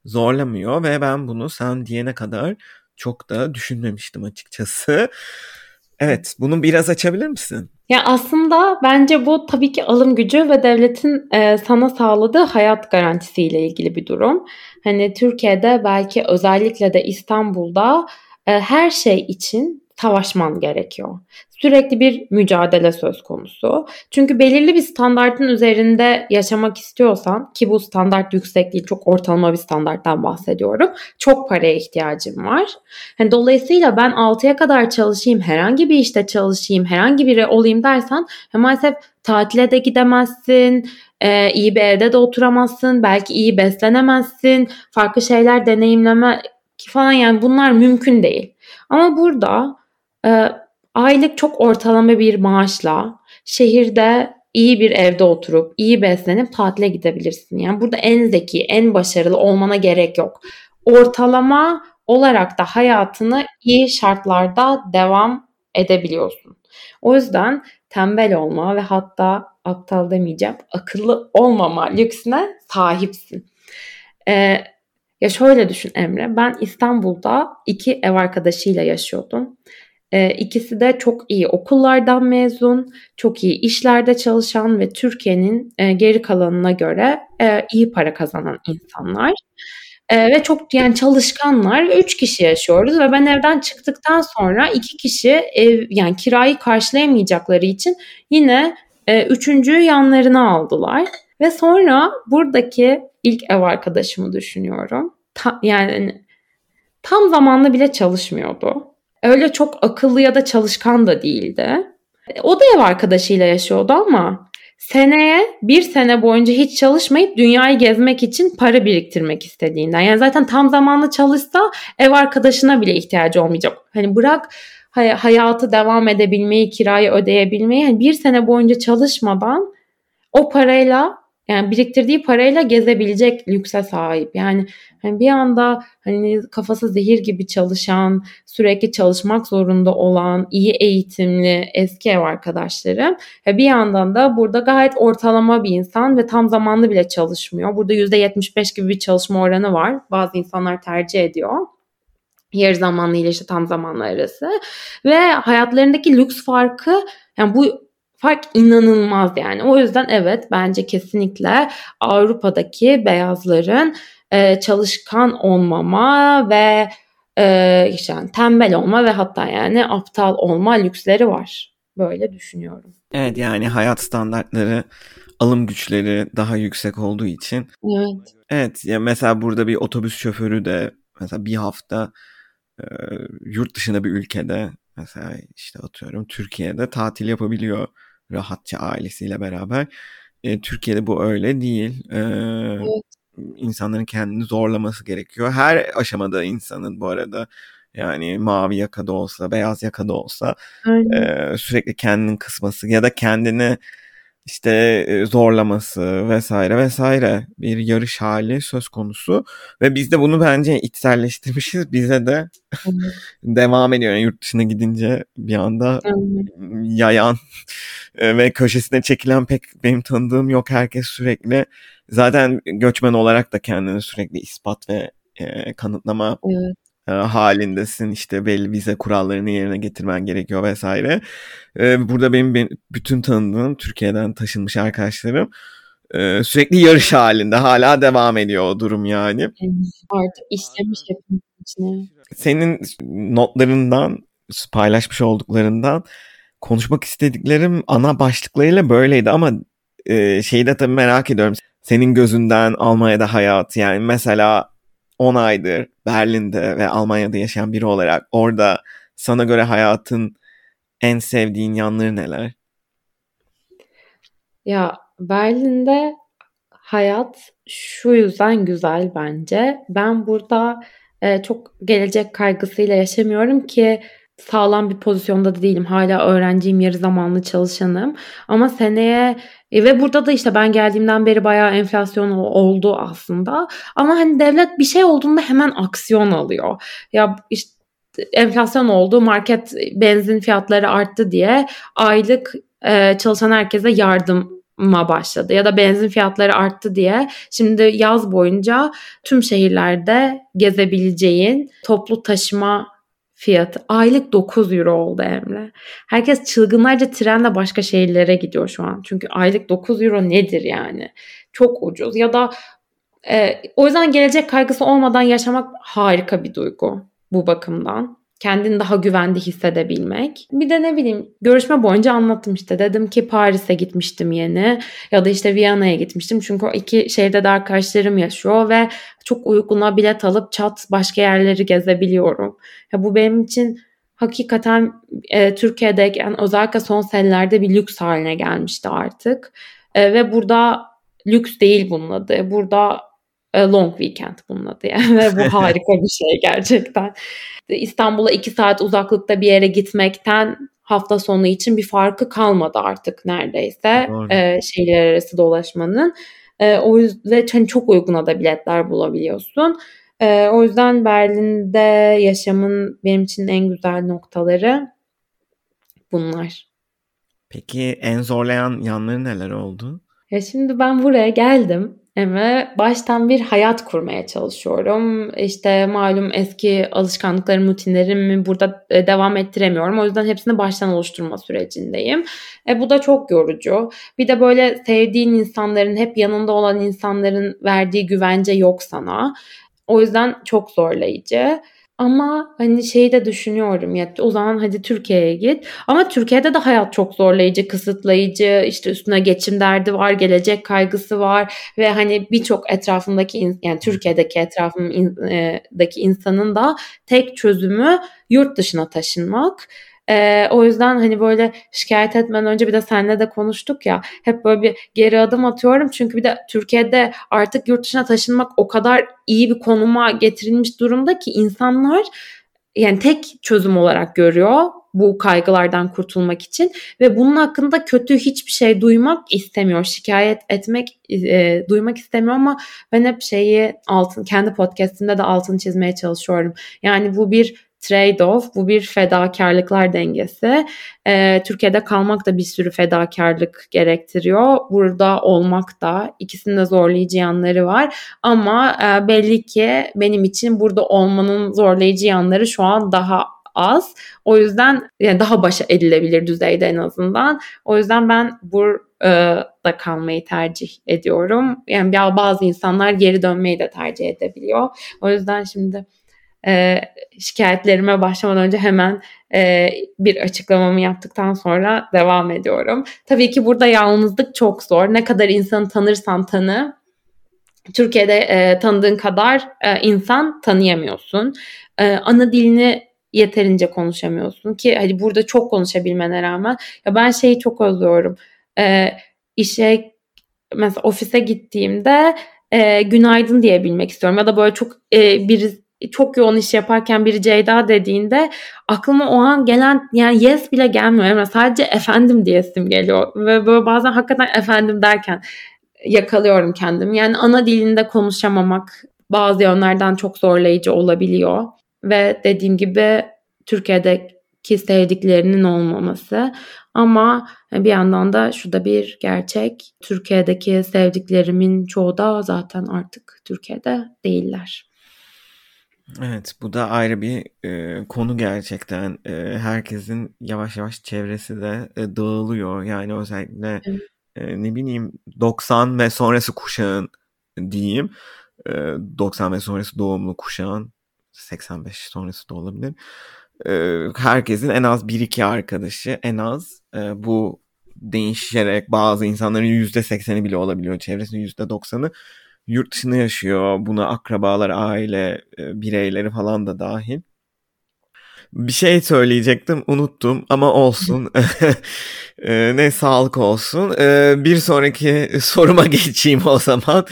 zorlamıyor ve ben bunu sen diyene kadar çok da düşünmemiştim açıkçası. Evet, bunu biraz açabilir misin? Ya aslında bence bu tabii ki alım gücü ve devletin e, sana sağladığı hayat garantisiyle ilgili bir durum. Hani Türkiye'de belki özellikle de İstanbul'da e, her şey için savaşman gerekiyor. Sürekli bir mücadele söz konusu. Çünkü belirli bir standartın üzerinde yaşamak istiyorsan ki bu standart yüksek değil çok ortalama bir standarttan bahsediyorum. Çok paraya ihtiyacım var. Yani dolayısıyla ben 6'ya kadar çalışayım, herhangi bir işte çalışayım, herhangi biri olayım dersen maalesef tatile de gidemezsin, e, iyi bir evde de oturamazsın, belki iyi beslenemezsin, farklı şeyler deneyimleme falan yani bunlar mümkün değil. Ama burada e, aylık çok ortalama bir maaşla şehirde iyi bir evde oturup iyi beslenip tatile gidebilirsin. Yani burada en zeki, en başarılı olmana gerek yok. Ortalama olarak da hayatını iyi şartlarda devam edebiliyorsun. O yüzden tembel olma ve hatta aptal demeyeceğim, akıllı olmama lüksüne sahipsin. Ee, ya şöyle düşün Emre, ben İstanbul'da iki ev arkadaşıyla yaşıyordum. E, ikisi de çok iyi okullardan mezun, çok iyi işlerde çalışan ve Türkiye'nin e, geri kalanına göre e, iyi para kazanan insanlar. E, ve çok yani çalışkanlar. Üç kişi yaşıyoruz ve ben evden çıktıktan sonra iki kişi ev yani kirayı karşılayamayacakları için yine e, üçüncüyü yanlarına aldılar. Ve sonra buradaki ilk ev arkadaşımı düşünüyorum. Ta, yani tam zamanlı bile çalışmıyordu öyle çok akıllı ya da çalışkan da değildi. O da ev arkadaşıyla yaşıyordu ama seneye bir sene boyunca hiç çalışmayıp dünyayı gezmek için para biriktirmek istediğinden. Yani zaten tam zamanlı çalışsa ev arkadaşına bile ihtiyacı olmayacak. Hani bırak hayatı devam edebilmeyi, kirayı ödeyebilmeyi. Yani bir sene boyunca çalışmadan o parayla yani biriktirdiği parayla gezebilecek lükse sahip. Yani hani bir anda hani kafası zehir gibi çalışan, sürekli çalışmak zorunda olan, iyi eğitimli eski ev arkadaşlarım. Ve bir yandan da burada gayet ortalama bir insan ve tam zamanlı bile çalışmıyor. Burada %75 gibi bir çalışma oranı var. Bazı insanlar tercih ediyor yarı zamanlı ile işte tam zamanlı arası ve hayatlarındaki lüks farkı yani bu fark inanılmaz yani. O yüzden evet bence kesinlikle Avrupa'daki beyazların e, çalışkan olmama ve e, işte yani tembel olma ve hatta yani aptal olma lüksleri var. Böyle düşünüyorum. Evet yani hayat standartları alım güçleri daha yüksek olduğu için. Evet. Evet ya mesela burada bir otobüs şoförü de mesela bir hafta e, yurt dışında bir ülkede mesela işte atıyorum Türkiye'de tatil yapabiliyor rahatça ailesiyle beraber. E, Türkiye'de bu öyle değil. E, evet. İnsanların kendini zorlaması gerekiyor. Her aşamada insanın bu arada yani mavi yakada olsa, beyaz yakada olsa e, sürekli kendini kısması ya da kendini işte e, zorlaması vesaire vesaire bir yarış hali söz konusu. Ve biz de bunu bence içselleştirmişiz. Bize de (laughs) devam ediyor. Yani yurt dışına gidince bir anda yayan (laughs) ve köşesine çekilen pek benim tanıdığım yok. Herkes sürekli zaten göçmen olarak da kendini sürekli ispat ve e, kanıtlama evet halindesin işte belli vize kurallarını yerine getirmen gerekiyor vesaire. E, burada benim, benim bütün tanıdığım Türkiye'den taşınmış arkadaşlarım e, sürekli yarış halinde hala devam ediyor o durum yani. Artık işlemiş hepimizin içine. Senin notlarından paylaşmış olduklarından konuşmak istediklerim ana başlıklarıyla böyleydi ama e, şeyi de tabii merak ediyorum. Senin gözünden Almanya'da hayat yani mesela 10 aydır Berlin'de ve Almanya'da yaşayan biri olarak orada sana göre hayatın en sevdiğin yanları neler? Ya Berlin'de hayat şu yüzden güzel bence. Ben burada e, çok gelecek kaygısıyla yaşamıyorum ki sağlam bir pozisyonda da değilim. Hala öğrenciyim, yarı zamanlı çalışanım. Ama seneye e, ve burada da işte ben geldiğimden beri bayağı enflasyon oldu aslında. Ama hani devlet bir şey olduğunda hemen aksiyon alıyor. Ya işte enflasyon oldu, market benzin fiyatları arttı diye aylık e, çalışan herkese yardım başladı ya da benzin fiyatları arttı diye şimdi yaz boyunca tüm şehirlerde gezebileceğin toplu taşıma fiyatı aylık 9 euro oldu Emre. Herkes çılgınlarca trenle başka şehirlere gidiyor şu an. Çünkü aylık 9 euro nedir yani? Çok ucuz ya da e, o yüzden gelecek kaygısı olmadan yaşamak harika bir duygu bu bakımdan kendini daha güvende hissedebilmek. Bir de ne bileyim görüşme boyunca anlattım işte. Dedim ki Paris'e gitmiştim yeni ya da işte Viyana'ya gitmiştim. Çünkü o iki şehirde de arkadaşlarım yaşıyor ve çok uyguna bilet alıp çat başka yerleri gezebiliyorum. Ya bu benim için hakikaten e, Türkiye'deyken özellikle son senelerde bir lüks haline gelmişti artık. E, ve burada lüks değil bunun adı. Burada long weekend bunun adı yani bu harika bir şey gerçekten. İstanbul'a iki saat uzaklıkta bir yere gitmekten hafta sonu için bir farkı kalmadı artık neredeyse e, şehirler arası dolaşmanın. E, o yüzden hani çok uyguna da biletler bulabiliyorsun. E, o yüzden Berlin'de yaşamın benim için en güzel noktaları bunlar. Peki en zorlayan yanları neler oldu? Ya şimdi ben buraya geldim ve baştan bir hayat kurmaya çalışıyorum. İşte malum eski alışkanlıklarım, rutinlerimi burada e, devam ettiremiyorum. O yüzden hepsini baştan oluşturma sürecindeyim. E, bu da çok yorucu. Bir de böyle sevdiğin insanların, hep yanında olan insanların verdiği güvence yok sana. O yüzden çok zorlayıcı. Ama hani şeyi de düşünüyorum ya o zaman hadi Türkiye'ye git. Ama Türkiye'de de hayat çok zorlayıcı, kısıtlayıcı. işte üstüne geçim derdi var, gelecek kaygısı var ve hani birçok etrafındaki yani Türkiye'deki etrafımdaki insanın da tek çözümü yurt dışına taşınmak. Ee, o yüzden hani böyle şikayet etmeden önce bir de seninle de konuştuk ya hep böyle bir geri adım atıyorum. Çünkü bir de Türkiye'de artık yurt dışına taşınmak o kadar iyi bir konuma getirilmiş durumda ki insanlar yani tek çözüm olarak görüyor bu kaygılardan kurtulmak için ve bunun hakkında kötü hiçbir şey duymak istemiyor. Şikayet etmek e, duymak istemiyor ama ben hep şeyi altın kendi podcast'imde de altını çizmeye çalışıyorum. Yani bu bir trade-off, bu bir fedakarlıklar dengesi. Ee, Türkiye'de kalmak da bir sürü fedakarlık gerektiriyor. Burada olmak da ikisinin de zorlayıcı yanları var. Ama e, belli ki benim için burada olmanın zorlayıcı yanları şu an daha az. O yüzden yani daha başa edilebilir düzeyde en azından. O yüzden ben burada kalmayı tercih ediyorum. Yani bazı insanlar geri dönmeyi de tercih edebiliyor. O yüzden şimdi e, şikayetlerime başlamadan önce hemen e, bir açıklamamı yaptıktan sonra devam ediyorum. Tabii ki burada yalnızlık çok zor. Ne kadar insanı tanırsan tanı, Türkiye'de e, tanıdığın kadar e, insan tanıyamıyorsun. E, ana dilini yeterince konuşamıyorsun ki hadi burada çok konuşabilmene rağmen ya ben şeyi çok özlüyorum. E, işe mesela ofise gittiğimde e, günaydın diyebilmek istiyorum ya da böyle çok e, bir çok yoğun iş yaparken biri Ceyda dediğinde aklıma o an gelen yani yes bile gelmiyor. Yani sadece efendim diyesim geliyor. Ve böyle bazen hakikaten efendim derken yakalıyorum kendimi. Yani ana dilinde konuşamamak bazı yönlerden çok zorlayıcı olabiliyor. Ve dediğim gibi Türkiye'deki sevdiklerinin olmaması. Ama bir yandan da şu da bir gerçek. Türkiye'deki sevdiklerimin çoğu da zaten artık Türkiye'de değiller. Evet bu da ayrı bir e, konu gerçekten. E, herkesin yavaş yavaş çevresi de e, dağılıyor. Yani özellikle e, ne bileyim 90 ve sonrası kuşağın diyeyim. E, 90 ve sonrası doğumlu kuşağın 85 sonrası da olabilir. E, herkesin en az 1-2 arkadaşı en az e, bu değişerek bazı insanların %80'i bile olabiliyor. Çevresinin %90'ı yurt dışında yaşıyor. Buna akrabalar, aile e, bireyleri falan da dahil. Bir şey söyleyecektim unuttum ama olsun. (laughs) E, ne sağlık olsun. E, bir sonraki (laughs) soruma geçeyim o zaman.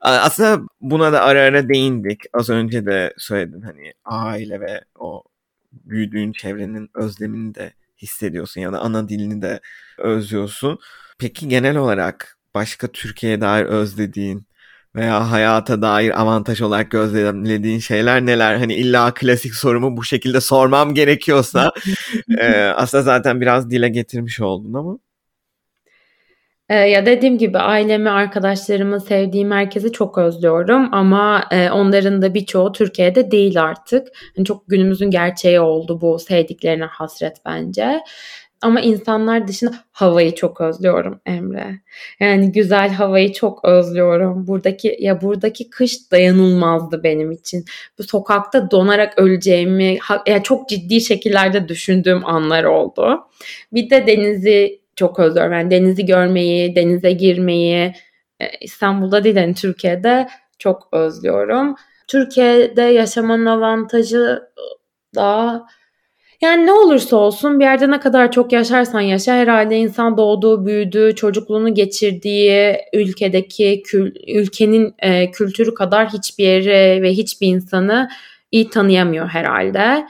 Aslında buna da ara ara değindik. Az önce de söyledim hani aile ve o büyüdüğün çevrenin özlemini de hissediyorsun ya da ana dilini de özlüyorsun. Peki genel olarak başka Türkiye'ye dair özlediğin veya hayata dair avantaj olarak gözlemlediğin şeyler neler? Hani illa klasik sorumu bu şekilde sormam gerekiyorsa (laughs) e, aslında zaten biraz dile getirmiş oldun ama. Ee, ya dediğim gibi ailemi, arkadaşlarımı, sevdiğim herkesi çok özlüyorum ama e, onların da birçoğu Türkiye'de değil artık. Yani çok günümüzün gerçeği oldu bu sevdiklerine hasret bence. Ama insanlar dışında havayı çok özlüyorum Emre. Yani güzel havayı çok özlüyorum. Buradaki ya buradaki kış dayanılmazdı benim için. Bu sokakta donarak öleceğimi ya çok ciddi şekillerde düşündüğüm anlar oldu. Bir de denizi çok özlüyorum. Yani denizi görmeyi, denize girmeyi e, İstanbul'da değil yani Türkiye'de çok özlüyorum. Türkiye'de yaşamanın avantajı daha yani ne olursa olsun bir yerde ne kadar çok yaşarsan yaşa herhalde insan doğduğu, büyüdüğü, çocukluğunu geçirdiği ülkedeki kül, ülkenin e, kültürü kadar hiçbir yeri ve hiçbir insanı iyi tanıyamıyor herhalde.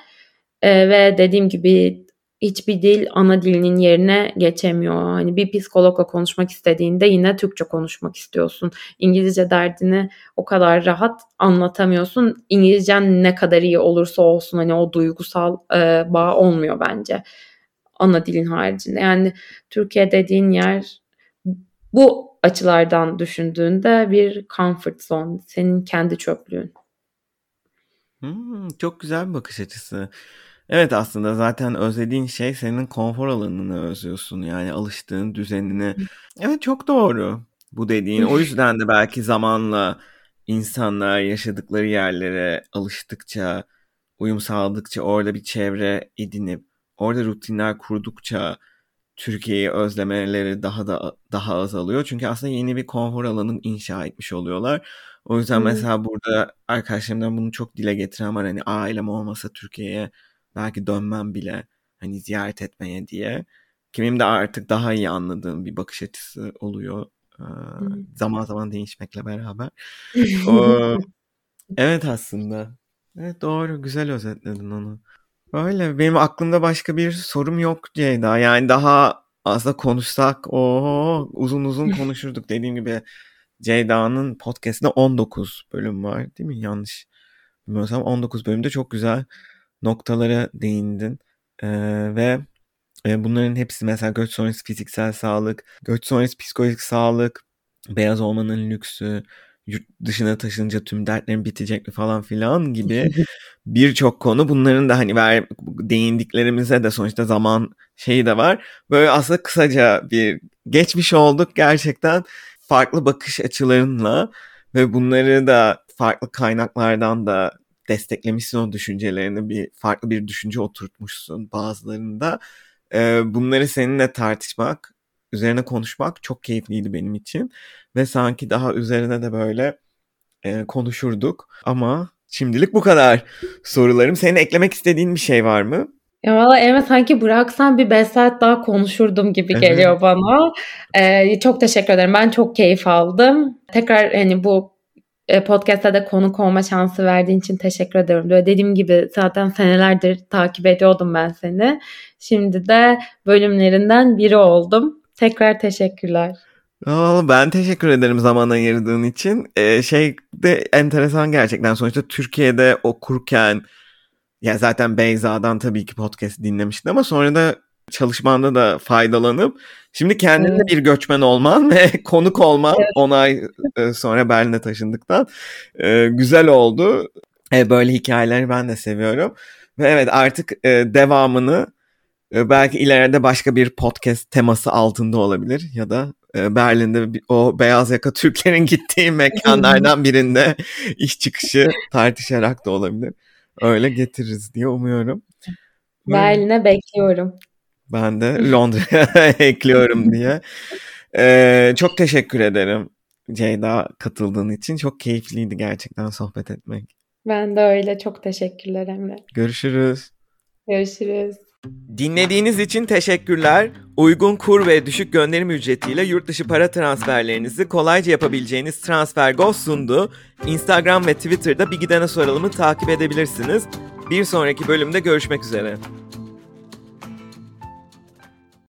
E, ve dediğim gibi hiçbir dil ana dilinin yerine geçemiyor. Hani bir psikologla konuşmak istediğinde yine Türkçe konuşmak istiyorsun. İngilizce derdini o kadar rahat anlatamıyorsun. İngilizcen ne kadar iyi olursa olsun hani o duygusal e, bağ olmuyor bence ana dilin haricinde. Yani Türkiye dediğin yer bu açılardan düşündüğünde bir comfort zone, senin kendi çöplüğün. Hmm, çok güzel bir bakış açısı. Evet aslında zaten özlediğin şey senin konfor alanını özlüyorsun. Yani alıştığın düzenini. Evet çok doğru bu dediğin. O (laughs) yüzden de belki zamanla insanlar yaşadıkları yerlere alıştıkça, uyum sağladıkça, orada bir çevre edinip, orada rutinler kurdukça Türkiye'yi özlemeleri daha da daha azalıyor. Çünkü aslında yeni bir konfor alanı inşa etmiş oluyorlar. O yüzden hmm. mesela burada arkadaşlarımdan bunu çok dile getiren var. Hani ailem olmasa Türkiye'ye belki dönmem bile hani ziyaret etmeye diye. Kimim de artık daha iyi anladığım bir bakış açısı oluyor. Ee, zaman zaman değişmekle beraber. o, (laughs) evet aslında. Evet doğru güzel özetledin onu. Öyle benim aklımda başka bir sorum yok Ceyda. Yani daha aslında konuşsak o uzun uzun (laughs) konuşurduk. Dediğim gibi Ceyda'nın podcast'inde 19 bölüm var değil mi? Yanlış bilmiyorsam 19 bölümde çok güzel noktalara değindin. Ee, ve e, bunların hepsi mesela göç sonrası fiziksel sağlık, göç sonrası psikolojik sağlık, beyaz olmanın lüksü, yurt dışına taşınınca tüm dertlerin bitecek mi falan filan gibi (laughs) birçok konu bunların da hani ver, değindiklerimize de sonuçta zaman şeyi de var. Böyle aslında kısaca bir geçmiş olduk gerçekten farklı bakış açılarınla ve bunları da farklı kaynaklardan da desteklemişsin o düşüncelerini bir farklı bir düşünce oturtmuşsun bazılarında. Ee, bunları seninle tartışmak, üzerine konuşmak çok keyifliydi benim için ve sanki daha üzerine de böyle e, konuşurduk ama şimdilik bu kadar sorularım. Senin eklemek istediğin bir şey var mı? Ya valla evet sanki bıraksan bir 5 saat daha konuşurdum gibi geliyor bana. Ee, çok teşekkür ederim. Ben çok keyif aldım. Tekrar hani bu e, podcast'ta da konuk olma şansı verdiğin için teşekkür ederim. Böyle dediğim gibi zaten senelerdir takip ediyordum ben seni. Şimdi de bölümlerinden biri oldum. Tekrar teşekkürler. ben teşekkür ederim zaman ayırdığın için. Ee, şey de enteresan gerçekten. Sonuçta Türkiye'de okurken ya zaten Beyza'dan tabii ki podcast dinlemiştin ama sonra da çalışmanda da faydalanıp şimdi kendinde evet. bir göçmen olman ve (laughs) konuk olman evet. 10 ay e, sonra Berlin'e taşındıktan e, güzel oldu. E, böyle hikayeleri ben de seviyorum. Ve evet artık devamını belki ileride başka bir podcast teması altında olabilir ya da Berlin'de o beyaz yaka (laughs) Türklerin gittiği mekanlardan birinde iş çıkışı tartışarak da olabilir. Öyle getiririz diye umuyorum. Berlin'e bekliyorum. Ben de Londra'ya (laughs) ekliyorum diye. Ee, çok teşekkür ederim Ceyda katıldığın için. Çok keyifliydi gerçekten sohbet etmek. Ben de öyle. Çok teşekkürler Emre. Görüşürüz. Görüşürüz. Dinlediğiniz için teşekkürler. Uygun kur ve düşük gönderim ücretiyle yurt dışı para transferlerinizi kolayca yapabileceğiniz TransferGo sundu. Instagram ve Twitter'da Bir Gidene Soralım'ı takip edebilirsiniz. Bir sonraki bölümde görüşmek üzere.